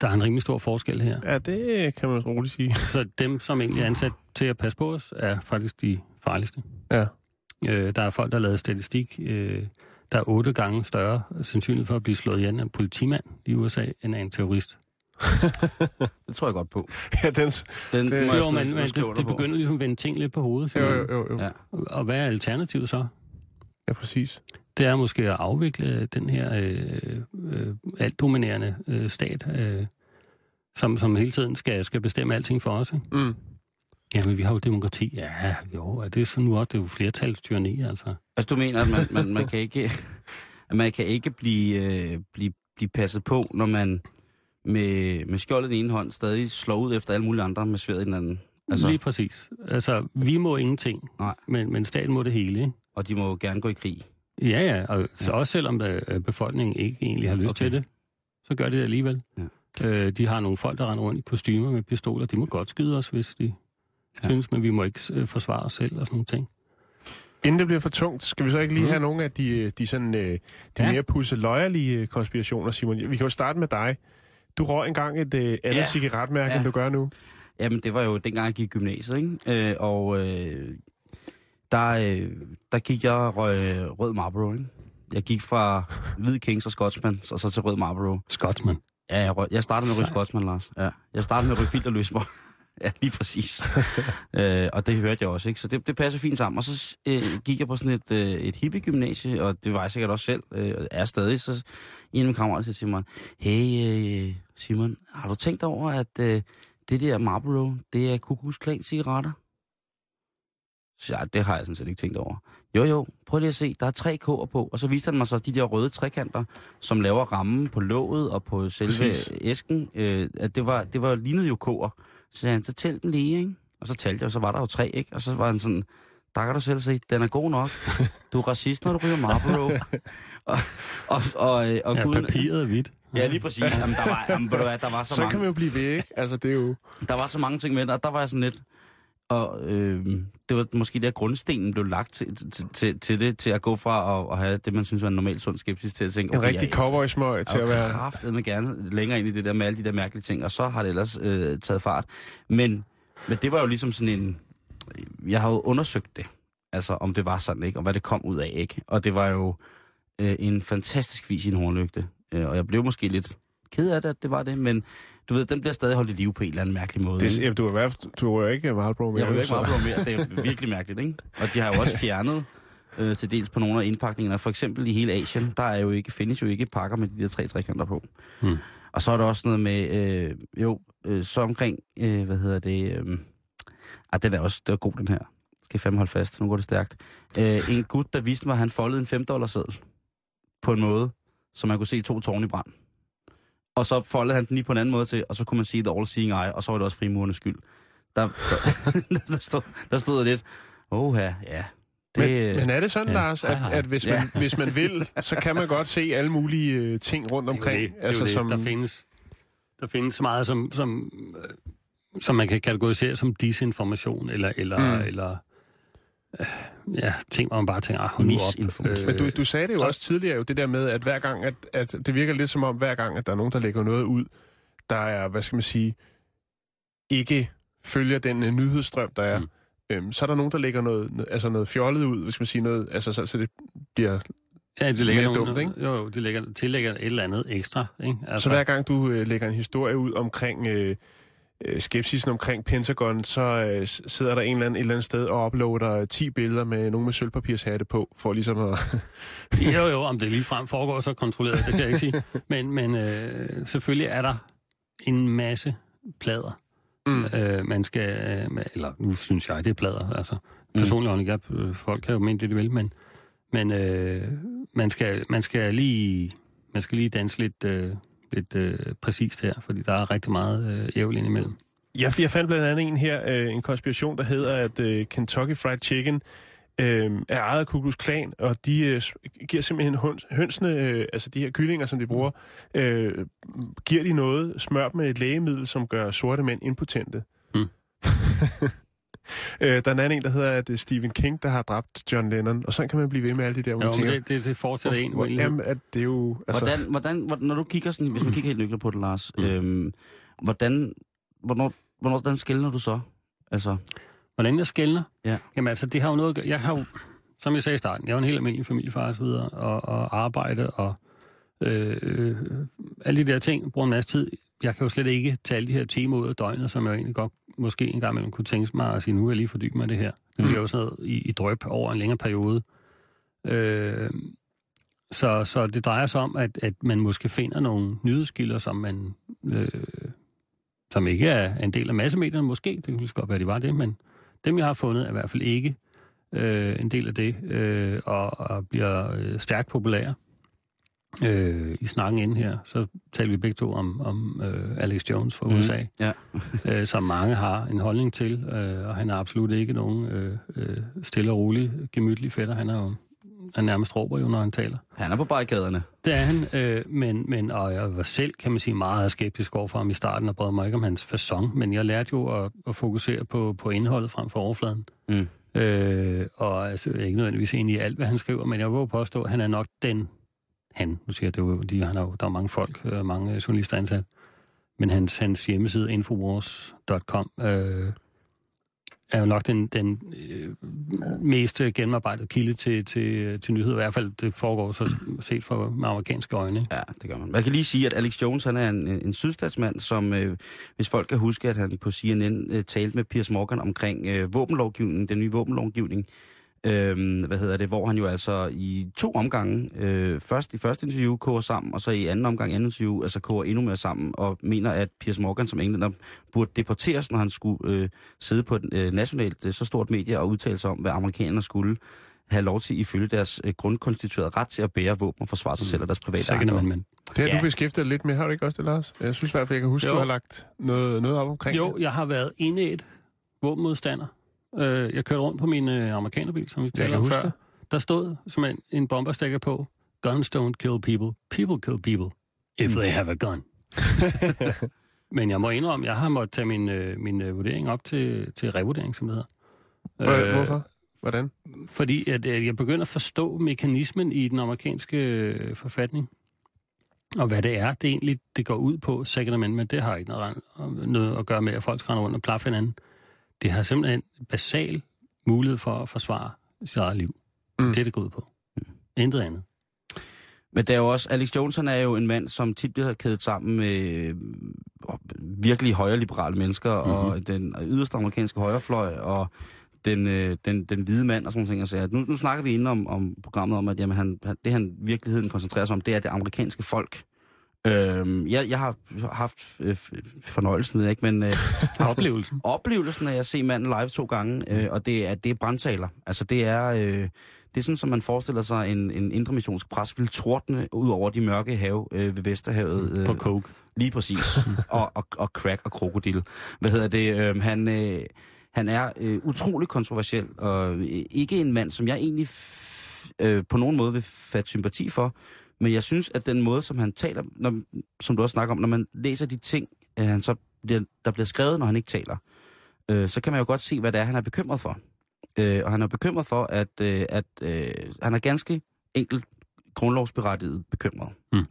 Der er en rimelig stor forskel her. Ja, det kan man roligt sige. Så dem, som egentlig er ansat til at passe på os, er faktisk de farligste. Ja. Øh, der er folk, der har lavet statistik. Øh, der er otte gange større sandsynlighed for at blive slået ihjel af en politimand i USA, end af en terrorist. Det tror jeg godt på. ja, den... Den jeg Jo, men, men det, det begynder ligesom at vende ting lidt på hovedet. Jo, jo, jo. jo. Ja. Og hvad er alternativet så? Ja, præcis. Det er måske at afvikle den her øh, øh, altdominerende øh, stat, øh, som, som hele tiden skal, skal bestemme alting for os. Ikke? Mm. Jamen, vi har jo demokrati. Ja, jo, er det så nu også? Det er jo flertalstyrni, altså. Altså, du mener, at man, man, man kan ikke, at man kan ikke blive, øh, blive, blive passet på, når man med, med skjoldet i den ene hånd stadig slår ud efter alle mulige andre med sværet i den anden. Altså, Lige præcis. Altså, vi må ingenting, Nej. men, men staten må det hele. Ikke? og de må gerne gå i krig. Ja, ja, og så Ja. også selvom øh, befolkningen ikke egentlig har lyst Okay. til det, så gør de det alligevel. Ja. Øh, de har nogle folk, der render rundt i kostymer med pistoler. De må godt skyde os, hvis de Ja. synes, men vi må ikke øh, forsvare os selv og sådan nogle ting. Inden det bliver for tungt, skal vi så ikke lige Mm. have nogle af de, de, sådan, øh, de Ja. mere pusseløjerlige konspirationer, Simon? Vi kan jo starte med dig. Du røg engang et øh, andet Ja. cigaretmærke, Ja. end du gør nu. Jamen, det var jo dengang, jeg gik i gymnasiet, ikke? Øh, og øh, der, øh, der gik jeg røg rød Marlboro, ikke? Jeg gik fra hvid Kings og Scotsman, og så til rød Marlboro. Scotsman. Ja, jeg, røg, jeg startede med at ryge. Scotsman, Lars. Ja. Jeg startede med at ryge filterløsmer. ja, lige præcis. øh, og det hørte jeg også, ikke? Så det, det passer fint sammen. Og så øh, gik jeg på sådan et, øh, et hippie-gymnasie, og det var jeg sikkert også selv, øh, og er stadig. Så en af mine kammerater siger mig, hey øh, Simon, har du tænkt over, at øh, det der Marlboro, det er Kukus Klan cigaretter? Så ja, det har jeg sådan set ikke tænkt over. Jo, jo, prøv lige at se, der er tre K'er på, og så viste han mig så de der røde trekanter, som laver rammen på låget og på selve. Præcis. æsken. Øh, at det var, det var lignede jo K'er. Så sagde han, så tæl dem lige, ikke? Og så talte jeg, og så var der jo tre, ikke? Og så var han sådan, der kan du selv se, den er god nok. Du er racist, når du ryger Marlboro. og, og, og, øh, og Ja, guden, papiret er hvidt. Ja, lige præcis. Jamen, der var, jamen, ved du hvad, der var så, Så mange, kan man jo blive ved, ikke? Altså, det er jo... der var så mange ting med og der var jeg sådan lidt, og øh, det var måske der grundstenen blev lagt til, til, til, til det, til at gå fra at, at have det, man synes var en normal sund skepsis, til at tænke, En okay, rigtig jeg, cowboy-smøg til at være... kraftet med gerne længere ind i det der med alle de der mærkelige ting, og så har det ellers øh, taget fart. Men, men det var jo ligesom sådan en... Jeg har jo undersøgt det, altså om det var sådan, ikke? Og hvad det kom ud af, ikke? Og det var jo øh, en fantastisk vis i en hornlygte. Øh, og jeg blev måske lidt ked af det, at det var det, men du ved, den bliver stadig holdt i live på en eller anden mærkelig måde. Det, ikke? du er, fald- du er jo ikke Marlboro mere. Jeg vil ikke på mere. Det er virkelig mærkeligt, ikke? Og de har jo også fjernet øh, til dels på nogle af indpakningerne. For eksempel i hele Asien, der er jo ikke, findes jo ikke pakker med de der tre trekanter på. Hmm. Og så er der også noget med, øh, jo, øh, så omkring, øh, hvad hedder det, øh, ah, den er også, det er god den her. Skal jeg fandme holde fast, nu går det stærkt. Øh, en gut, der viste mig, at han foldede en 5 dollars seddel på en måde, så man kunne se to tårne i brand. Og så foldede han den lige på en anden måde til, og så kunne man sige The All Seeing Eye, og så var det også frimurernes skyld. Der, der, der, stod, der stod der lidt, åh ja, ja. Det, Men, men er det sådan, Ja. Lars, at, at hvis, man, hvis man vil, så kan man godt se alle mulige øh, ting rundt omkring? Det er det. Altså, det, er det. Der, findes, der findes så meget, som, som, øh, som man kan kategorisere som disinformation, eller, eller, Mm. eller ja, ting, hvor man bare tænker, ah, hold nu op. Misinformation. Men du, du sagde det jo og- også tidligere, jo, det der med, at hver gang, at, at det virker lidt som om, hver gang, at der er nogen, der lægger noget ud, der er, hvad skal man sige, ikke følger den uh, nyhedsstrøm, der er, mm. Øhm, så er der nogen, der lægger noget, altså noget fjollet ud, skal man sige, noget, altså så, så det bliver... Ja, de lægger mere nogle, dumt, ikke? Jo, jo, de lægger, tillægger et eller andet ekstra. Ikke? Altså, så hver gang du øh, lægger en historie ud omkring øh, øh, skepsisen omkring Pentagon, så øh, sidder der en eller anden, et eller andet sted og uploader 10 billeder med nogen med sølvpapirshatte på, for ligesom at... Jo, jo, om det lige frem foregår så kontrolleret, det kan jeg ikke sige. Men, men øh, selvfølgelig er der en masse plader. Mm. Øh, man skal, øh, eller nu synes jeg, det er plader. Altså, personligt mm. jeg, øh, folk kan jo mene det, de vil, men, men øh, man, skal, man skal lige man skal lige danse lidt, øh, lidt øh, præcist her, fordi der er rigtig meget øh, ævl indimellem. Jeg, jeg fandt blandt andet en her, øh, en konspiration, der hedder, at øh, Kentucky Fried Chicken øh, er ejet af Ku Klux Klan, og de øh, giver simpelthen høns, hønsene, øh, altså de her kyllinger, som de bruger, øh, giver de noget, smør dem med et lægemiddel, som gør sorte mænd impotente. Mm. øh, der er en anden en, der hedder, at det er Stephen King, der har dræbt John Lennon, og sådan kan man blive ved med alle de der, hvor Jo, tænker, det, det, det fortsætter en hvor, uendelighed. jamen, at det er jo... Altså, Hvordan, hvordan, hvordan, når du kigger sådan, hvis man kigger helt nøgler på det, Lars, Mm. øhm, hvordan, hvornår, hvornår, hvordan skældner du så? Altså, Hvordan jeg skældner? Ja. Jamen altså, det har jo noget. Jeg har jo, som jeg sagde i starten, jeg er en helt almindelig familiefar og så videre, og, og arbejde og øh, øh, alle de der ting, bruger en masse tid. Jeg kan jo slet ikke tage alle de her timer ud af døgnet, som jeg egentlig godt måske en gang imellem kunne tænke mig at sige, nu vil jeg lige fordybe mig det her. Det bliver jo sådan noget i, i drøb over en længere periode. Øh, så, så det drejer sig om, at, at man måske finder nogle nyhedskilder, som man øh, som ikke er en del af massemedierne måske, det kunne lige godt være, de var det, men dem, jeg har fundet, er i hvert fald ikke øh, en del af det, øh, og, og bliver øh, stærkt populære. Øh, I snakken inden her, så taler vi begge to om, om øh, Alex Jones fra Mhm. USA, ja. øh, som mange har en holdning til, øh, og han er absolut ikke nogen øh, øh, stille og rolig, gemytlig fætter. Han er jo han nærmest råber jo, når han taler. Han er på barrikaderne. Det er han, øh, men, men og jeg var selv, kan man sige, meget skeptisk over for ham i starten, og brød mig ikke om hans façon, men jeg lærte jo at, at fokusere på, på indholdet frem for overfladen. Mm. Øh, og altså, jeg er ikke nødvendigvis enig i alt, hvad han skriver, men jeg vil påstå, at han er nok den, han, nu siger jeg det jo, de, han er jo, der er mange folk, øh, mange journalister ansat, men hans, hans hjemmeside, infowars.com, øh, er jo nok den, den øh, mest gennemarbejdede kilde til, til, til nyheder. I hvert fald, det foregår så set fra amerikanske øjne. Ja, det gør man. Man kan lige sige, at Alex Jones han er en, en sydstatsmand, som, øh, hvis folk kan huske, at han på CNN øh, talte med Piers Morgan omkring øh, våbenlovgivningen, den nye våbenlovgivning, øh, hvad hedder det, hvor han jo altså i to omgange, øh, først i første interview koger sammen, og så i anden omgang anden interview, altså koger endnu mere sammen, og mener, at Piers Morgan som englænder burde deporteres, når han skulle øh, sidde på et øh, nationalt øh, så stort medie og udtale sig om, hvad amerikanerne skulle have lov til ifølge deres øh, grundkonstituerede ret til at bære våben og forsvare sig selv og deres private Second ejendom. Amendment. Det har ja. Du beskæftiget lidt med, har du ikke også det, Lars? Jeg synes i hvert fald, jeg kan huske, Jo. du har lagt noget, noget op omkring Jo, det. jeg har været indædt våbenmodstander. Øh, jeg kørte rundt på min øh, amerikanerbil, som vi talte om før. det. Der stod som en, en bomberstikker på, Guns don't kill people, people kill people, if they have a gun. Men jeg må indrømme, jeg har måttet tage min, øh, min øh, vurdering op til, til revurdering, som det hedder. Hvor- Øh, Hvorfor? Hvordan? Fordi at, øh, jeg begynder at forstå mekanismen i den amerikanske øh, forfatning. Og hvad det er, det egentlig det går ud på, Second Amendment, det har ikke noget, noget at gøre med, at folk render rundt og plaffer hinanden. Det har simpelthen en basal mulighed for at forsvare sit eget liv. Mm. Mm. Det er det går ud på. Intet andet. Men der er jo også, Alex Jones han er jo en mand, som tit bliver kædet sammen med øh, virkelig højreliberale mennesker, mm-hmm. og den yderste amerikanske højrefløj, og den, øh, den, den hvide mand og sådan nogle ting. Altså, nu, nu snakker vi inde om, om programmet om, at jamen, han, han, det han virkeligheden koncentrerer sig om, det er det amerikanske folk. Øhm, jeg, jeg har haft øh, fornøjelsen, ved jeg ikke, men øh, Oplevelsen. oplevelsen af at se manden live to gange, øh, og det er, det er brandtaler. Altså det er, øh, det er sådan, som man forestiller sig, en, en indre missionsk pres vil tordne ud over de mørke have øh, ved Vesterhavet. Øh, På coke. Lige præcis. og, og, og crack og krokodil. Hvad hedder det? Øh, han, øh, han er øh, utrolig kontroversiel, og øh, ikke en mand, som jeg egentlig øh, på nogen måde vil fatte sympati for. Men jeg synes, at den måde, som han taler, når, som du også snakker om, når man læser de ting, øh, han så bliver, der bliver skrevet, når han ikke taler, øh, så kan man jo godt se, hvad det er, han er bekymret for. Øh, og han er bekymret for, at, øh, at øh, han er ganske enkelt grundlovsberettiget bekymret. Mm.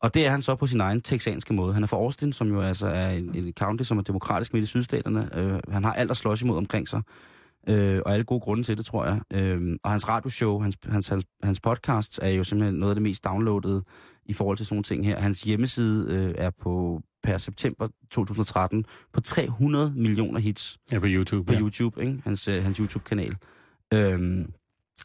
Og det er han så på sin egen texanske måde. Han er fra Austin, som jo altså er en, en county, som er demokratisk midt i sydstaterne. Øh, han har alt at slås imod omkring sig. Øh, og alle gode grunde til det, tror jeg. Øh, og hans radioshow, hans, hans, hans, hans podcasts er jo simpelthen noget af det mest downloadede i forhold til sådan nogle ting her. Hans hjemmeside øh, er på per september 2013 på 300 millioner hits Ja, på YouTube. på ja. YouTube, ikke? Hans, øh, hans YouTube-kanal. Øhm,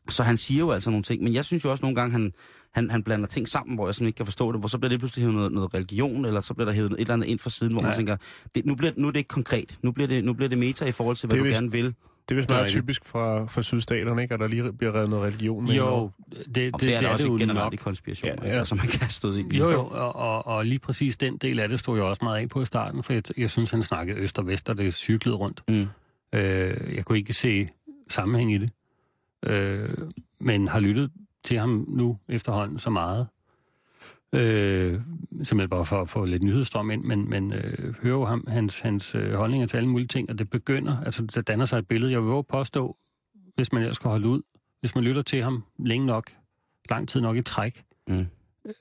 så han siger jo altså nogle ting, men jeg synes jo også nogle gange, han, han, han blander ting sammen, hvor jeg simpelthen ikke kan forstå det, hvor så bliver det pludselig hævet noget, noget religion, eller så bliver der hævet et eller andet ind fra siden, hvor man Nej. tænker, det, nu, bliver, nu er det ikke konkret, nu bliver det, nu bliver det meta i forhold til, hvad Det du vist- gerne vil. Det er vist Det er meget typisk fra, fra sydstaterne, ikke? At der lige bliver reddet noget religion med. Jo, det, det, det, det, er der det også jo generelt nok. i konspirationer, Ja, ja, ja. altså man kan støde ind i. Jo, jo, og, og, og lige præcis den del af det stod jeg også meget af på i starten, for jeg, jeg synes, han snakkede øst og vest, og det cyklede rundt. Mm. Øh, jeg kunne ikke se sammenhæng i det, øh, men har lyttet til ham nu efterhånden så meget. Øh, simpelthen bare for at få lidt nyhedsstrøm ind, men, men øh, hører jo ham, hans, hans øh, holdninger til alle mulige ting, og det begynder, altså der danner sig et billede, jeg vil våge påstå, hvis man ellers skal holde ud, hvis man lytter til ham længe nok, lang tid nok i træk, Mm.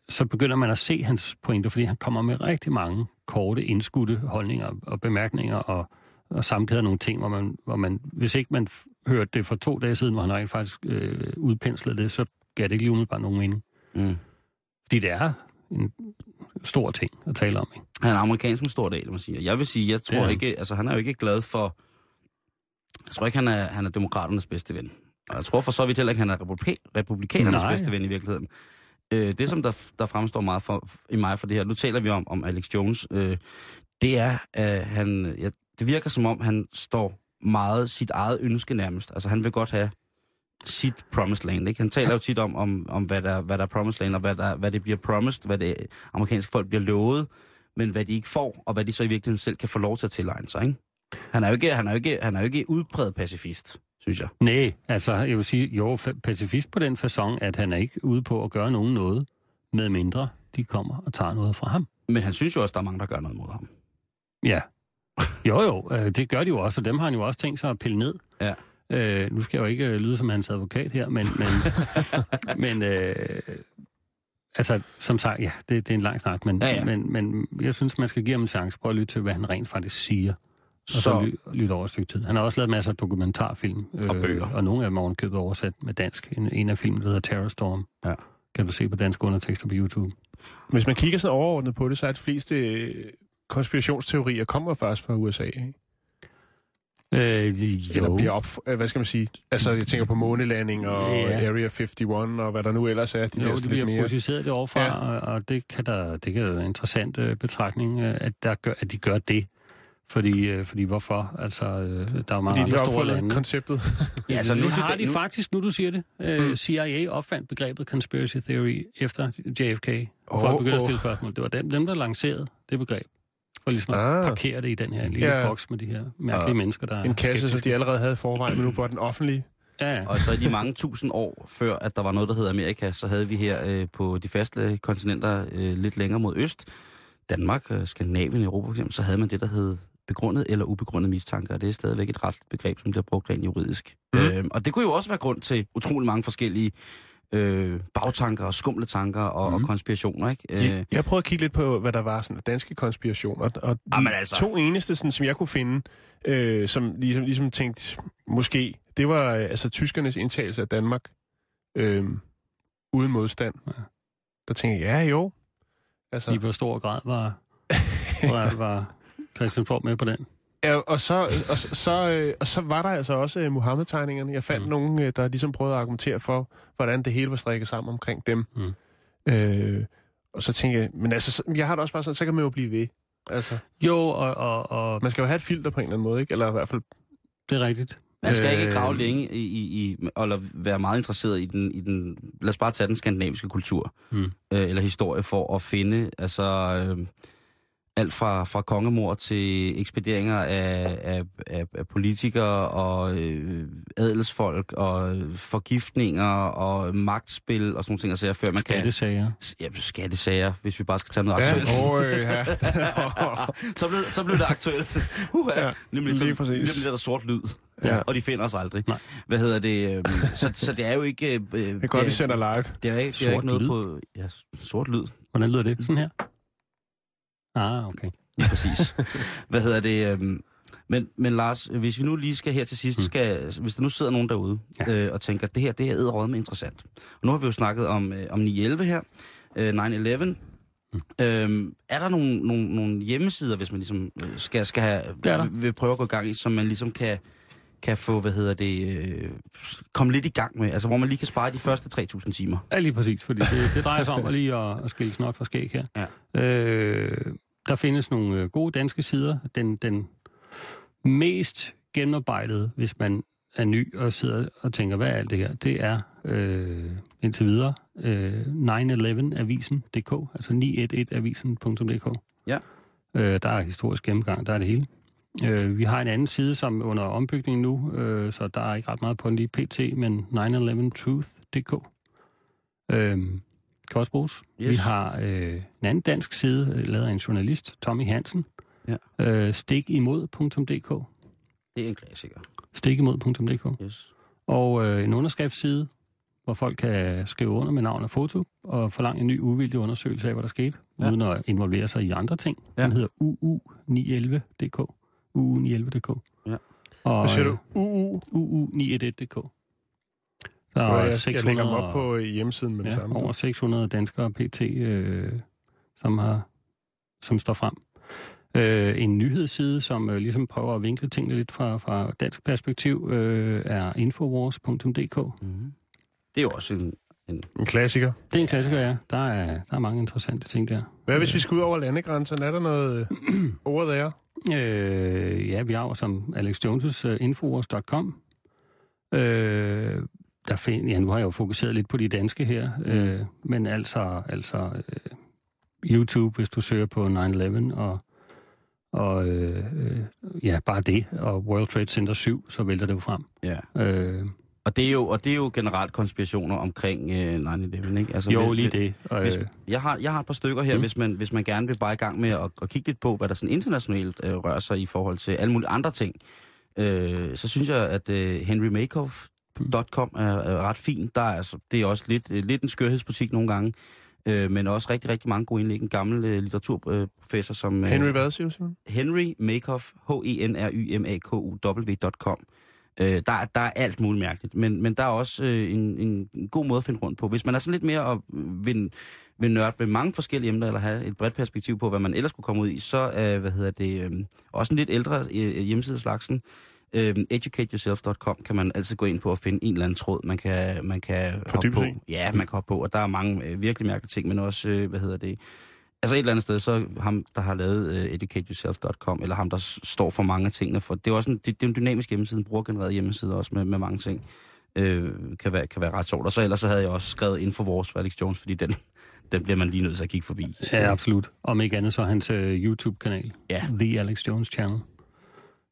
så begynder man at se hans pointer, fordi han kommer med rigtig mange korte, indskudte holdninger og bemærkninger og, og samkæder nogle ting, hvor man, hvor man, hvis ikke man hørte det for to dage siden, hvor han rent faktisk øh, udpenslede det, så gav det ikke lige umiddelbart nogen mening. Mm. Fordi det er en stor ting at tale om. Ikke? Han er amerikansk en stor dag, det man siger. Jeg vil sige, jeg tror Ja. ikke, altså han er jo ikke glad for, jeg tror ikke, han er, han er demokraternes bedste ven. Og jeg tror for så vidt heller ikke, han er republika- republikanernes Nej. bedste ven i virkeligheden. Øh, det, som der, der fremstår meget for, i mig for det her, nu taler vi om, om Alex Jones, øh, det er, at han, ja, det virker som om, han står meget sit eget ønske nærmest. Altså han vil godt have sit promised land. Ikke? Han taler jo tit om, om, om hvad, der, hvad der er promised land, og hvad, der, hvad det bliver promised, hvad det amerikanske folk bliver lovet, men hvad de ikke får, og hvad de så i virkeligheden selv kan få lov til at tilegne sig. Ikke? Han, er jo ikke, han, er jo ikke, han er jo ikke udpræget pacifist, synes jeg. Nej, altså jeg vil sige, jo, pacifist på den façon, at han er ikke ude på at gøre nogen noget, med mindre de kommer og tager noget fra ham. Men han synes jo også, der er mange, der gør noget mod ham. Ja. Jo, jo, øh, det gør de jo også, og dem har han jo også tænkt sig at pille ned. Ja. Øh, nu skal jeg jo ikke øh, lyde som hans advokat her, men, men, men øh, altså, som sagt, ja, det, det er en lang snak, men, Ja, ja. men, men jeg synes, man skal give ham en chance på at lytte til, hvad han rent faktisk siger. Og så, Så- ly, lytte over et stykke tid. Han har også lavet masser af dokumentarfilm. øh, Og bøger. Og nogle af dem er oversat med dansk. En, en af filmene, der hedder Terror Storm. Ja. Kan du se på danske undertekster på YouTube. Hvis man kigger sådan overordnet på det, så er de fleste øh, konspirationsteorier kommer først fra USA, ikke? Øh, Eller jo. bliver op, øh, hvad skal man sige? Altså, jeg tænker på månelanding og Ja. Area 51 og hvad der nu ellers er. De Jo, der det bliver mere... projiceret det overfra, Ja. og, og det kan der, det kan da være en interessant øh, betragtning, øh, at, der gør, at de gør det. Fordi, øh, fordi hvorfor? Altså, øh, der er jo mange Fordi de andre har store lande. konceptet. Ja, altså, nu har de faktisk, nu du siger det. Øh, Mm. CIA opfandt begrebet conspiracy theory efter JFK. Og Åh, folk begyndte at åh. stille spørgsmål. Det var dem, dem der lancerede det begreb. For ligesom at Ah. parkere det i den her lille Ja. boks med de her mærkelige Og mennesker, der En kasse, som de allerede havde forvejen, men nu på den offentlige. Ja, ja. Og så i de mange tusind år før, at der var noget, der hed Amerika, så havde vi her øh, på de faste kontinenter øh, lidt længere mod øst, Danmark, øh, Skandinavien, Europa for eksempel, så havde man det, der hed begrundet eller ubegrundet mistanke, og det er stadigvæk et retsligt begreb, som bliver brugt rent juridisk. Mm. Øhm, og det kunne jo også være grund til utrolig mange forskellige øh, bagtanker og skumle tanker og, mm. og konspirationer, ikke? Øh, Jeg, jeg prøvede at kigge lidt på, hvad der var sådan danske konspirationer, og de Jamen altså. to eneste, sådan, som jeg kunne finde, øh, som ligesom, ligesom tænkte, måske, det var øh, altså tyskernes indtagelse af Danmark øh, uden modstand. Ja. Der tænkte jeg, ja jo. Altså, I hvor stor grad var, var, var Christiansborg med på den? Ja, og så, og, så, så, øh, og så var der altså også øh, Mohammed-tegningerne. Jeg fandt mm. Nogen, øh, der ligesom prøvede at argumentere for, hvordan det hele var strikket sammen omkring dem. Mm. Øh, og så tænkte jeg, men altså, så- jeg har det også bare sådan, så kan man jo blive ved. Altså, Jo, og, og, og man skal jo have et filter på en eller anden måde, ikke? Eller i hvert fald... det er rigtigt. Man skal ikke Øh, grave længe i, i, i, eller være meget interesseret i den, i den, lad os bare tage den skandinaviske kultur, Mm. øh, eller historie, for at finde, altså, øh, alt fra, fra kongemor til ekspederinger af, af, af, af politikere og øh, adelsfolk og øh, forgiftninger og magtspil og sådan nogle ting, altså, før man Skattesager. kan... Ja, skattesager, hvis vi bare skal tage noget aktuelt. åh, øh, ja. så, blev, så blev det aktuelt. Uh, Ja, ja, nemlig, lige så, præcis. nemlig der, der sort lyd. Ja. Og de finder os aldrig. Nej. Hvad hedder det? øhm, så, så det er jo ikke... Øh, Det er godt, vi sender live. Det er, ikke, det er Sort ikke noget lyd. på... Ja, sort lyd. Hvordan lyder det? Sådan her? Ah, okay. Lige præcis. Hvad hedder det? Øhm, men, men Lars, hvis vi nu lige skal her til sidst, Mm. skal, hvis der nu sidder nogen derude Ja. øh, og tænker, at det her det er æderråd med interessant. Og nu har vi jo snakket om, øh, om 9-11 her, øh, 9-11. Mm. Øhm, er der nogle, nogle, nogle hjemmesider, hvis man ligesom øh, skal, skal have, vil, vil prøve at gå i gang i, som man ligesom kan, kan få, hvad hedder det, øh, komme lidt i gang med? Altså, hvor man lige kan spare de første 3.000 timer. Ja, lige præcis, fordi det, det drejer sig om at lige at, at skille snot fra skæg her. Ja. Øh, der findes nogle øh, gode danske sider. Den, den mest gennemarbejdede, hvis man er ny og sidder og tænker, hvad er alt det her? Det er øh, indtil videre øh, 911avisen.dk, altså 911avisen.dk. Ja. Øh, der er historisk gennemgang, der er det hele. Øh, vi har en anden side, som er under ombygning nu, øh, så der er ikke ret meget på den lige pt, men 911truth.dk. Øh, kan også bruges. Yes. Vi har øh, en anden dansk side, øh, lavet af en journalist, Tommy Hansen. Ja. Øh, stikimod.dk. Det er en klassiker. Stikimod.dk. Yes. Og øh, en underskriftsside, hvor folk kan skrive under med navn og foto, og forlange en ny uvildig undersøgelse af, hvad der skete, Ja. uden at involvere sig i andre ting. Ja. Den hedder UU911.dk. UU911.dk. Ja. Og, Hvad siger du? øh, UU? UU911.dk. Der Og er jeg, 600, jeg lægger dem op på øh, hjemmesiden med det ja, samme. over 600 danskere pt, øh, som, har, som står frem. Øh, en nyhedsside, som øh, ligesom prøver at vinkle tingene lidt fra, fra dansk perspektiv, øh, er infowars.dk. Mm-hmm. Det er jo også en... en En klassiker. Det er en klassiker, ja. Der er, der er mange interessante ting der. Hvad hvis vi skal ud over landegrænserne? Er der noget øh, ord der? Øh, ja, vi har jo som Alex Jones' uh, infowars.com. Øh, der find, ja, nu har jeg jo fokuseret lidt på de danske her, Mm. øh, men altså, altså øh, YouTube, hvis du søger på 9-11 og, og øh, øh, ja, bare det, og World Trade Center 7, så vælter det jo frem. ja. Øh, Og det, er jo, og det er jo generelt konspirationer omkring øh, 9-11, ikke? Altså, jo, hvis- lige det. Øh, Hvis, jeg, har, jeg har et par stykker her, mm. Hvis, man, hvis man gerne vil bare i gang med at, at kigge lidt på, hvad der sådan internationalt øh, rører sig i forhold til alle mulige andre ting. Øh, så synes jeg, at øh, henrymakeoff.com er, er ret fint. Der er, altså, det er også lidt, øh, lidt en skørhedsbutik nogle gange, øh, men også rigtig, rigtig mange gode indlæg. En gammel øh, litteraturprofessor som... Øh, Henry hvad, siger du, Simon? Henry Makeoff, H-E-N-R-Y-M-A-K-U-W.com. Øh, der, er- der er alt muligt mærkeligt, men, men der er også øh, en, en god måde at finde rundt på. Hvis man er sådan lidt mere og vil, vil nørde med mange forskellige emner, eller have et bredt perspektiv på, hvad man ellers kunne komme ud i, så er, hvad hedder det, øh, også en lidt ældre øh, hjemmeside slagsen. Øh, educateyourself.com kan man altid gå ind på og finde en eller anden tråd, man kan, man kan hoppe på. Ja, man kan hoppe på, og der er mange øh, virkelig mærkelige ting, men også, øh, hvad hedder det, Altså et eller andet sted, så ham, der har lavet uh, educateyourself.com, eller ham, der står for mange af tingene, for det er også en, det, det er en dynamisk hjemmeside, en brugergenereret hjemmeside også med, med mange ting, øh, kan, være, kan være ret sjovt. Og så ellers så havde jeg også skrevet ind for vores for Alex Jones, fordi den, den bliver man lige nødt til at kigge forbi. Ja, absolut. Om ikke andet så hans uh, YouTube-kanal. Ja. The Alex Jones Channel.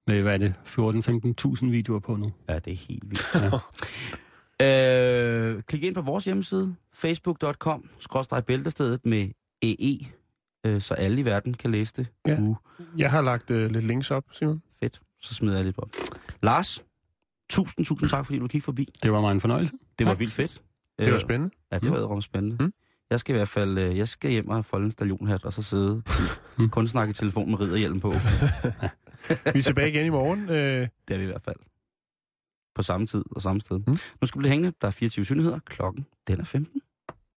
Med, hvad er det, 14-15.000 videoer på nu. Ja, det er helt vildt. Ja. øh, klik ind på vores hjemmeside, facebook.com, skråstrej bæltestedet med EE, øh, så alle i verden kan læse det. Ja. Uh, Jeg har lagt øh, lidt links op, Simon. fedt. Så smider jeg lidt op. Lars, tusind, tusind tak, fordi du kiggede forbi. Det var mig en fornøjelse. Det var Tak. vildt fedt. Det var Øh, spændende. Ja, det var mm. spændende. Mm. Jeg skal i hvert fald øh, jeg skal hjem og folde en stallionhat, og så sidde Mm. kun snakke i telefon med ridderhjelm på. Vi er tilbage igen i morgen. Øh, Det er vi i hvert fald. På samme tid og samme sted. Mm. Nu skal vi blive hængende. Der er 24 synligheder. Klokken, den er 15.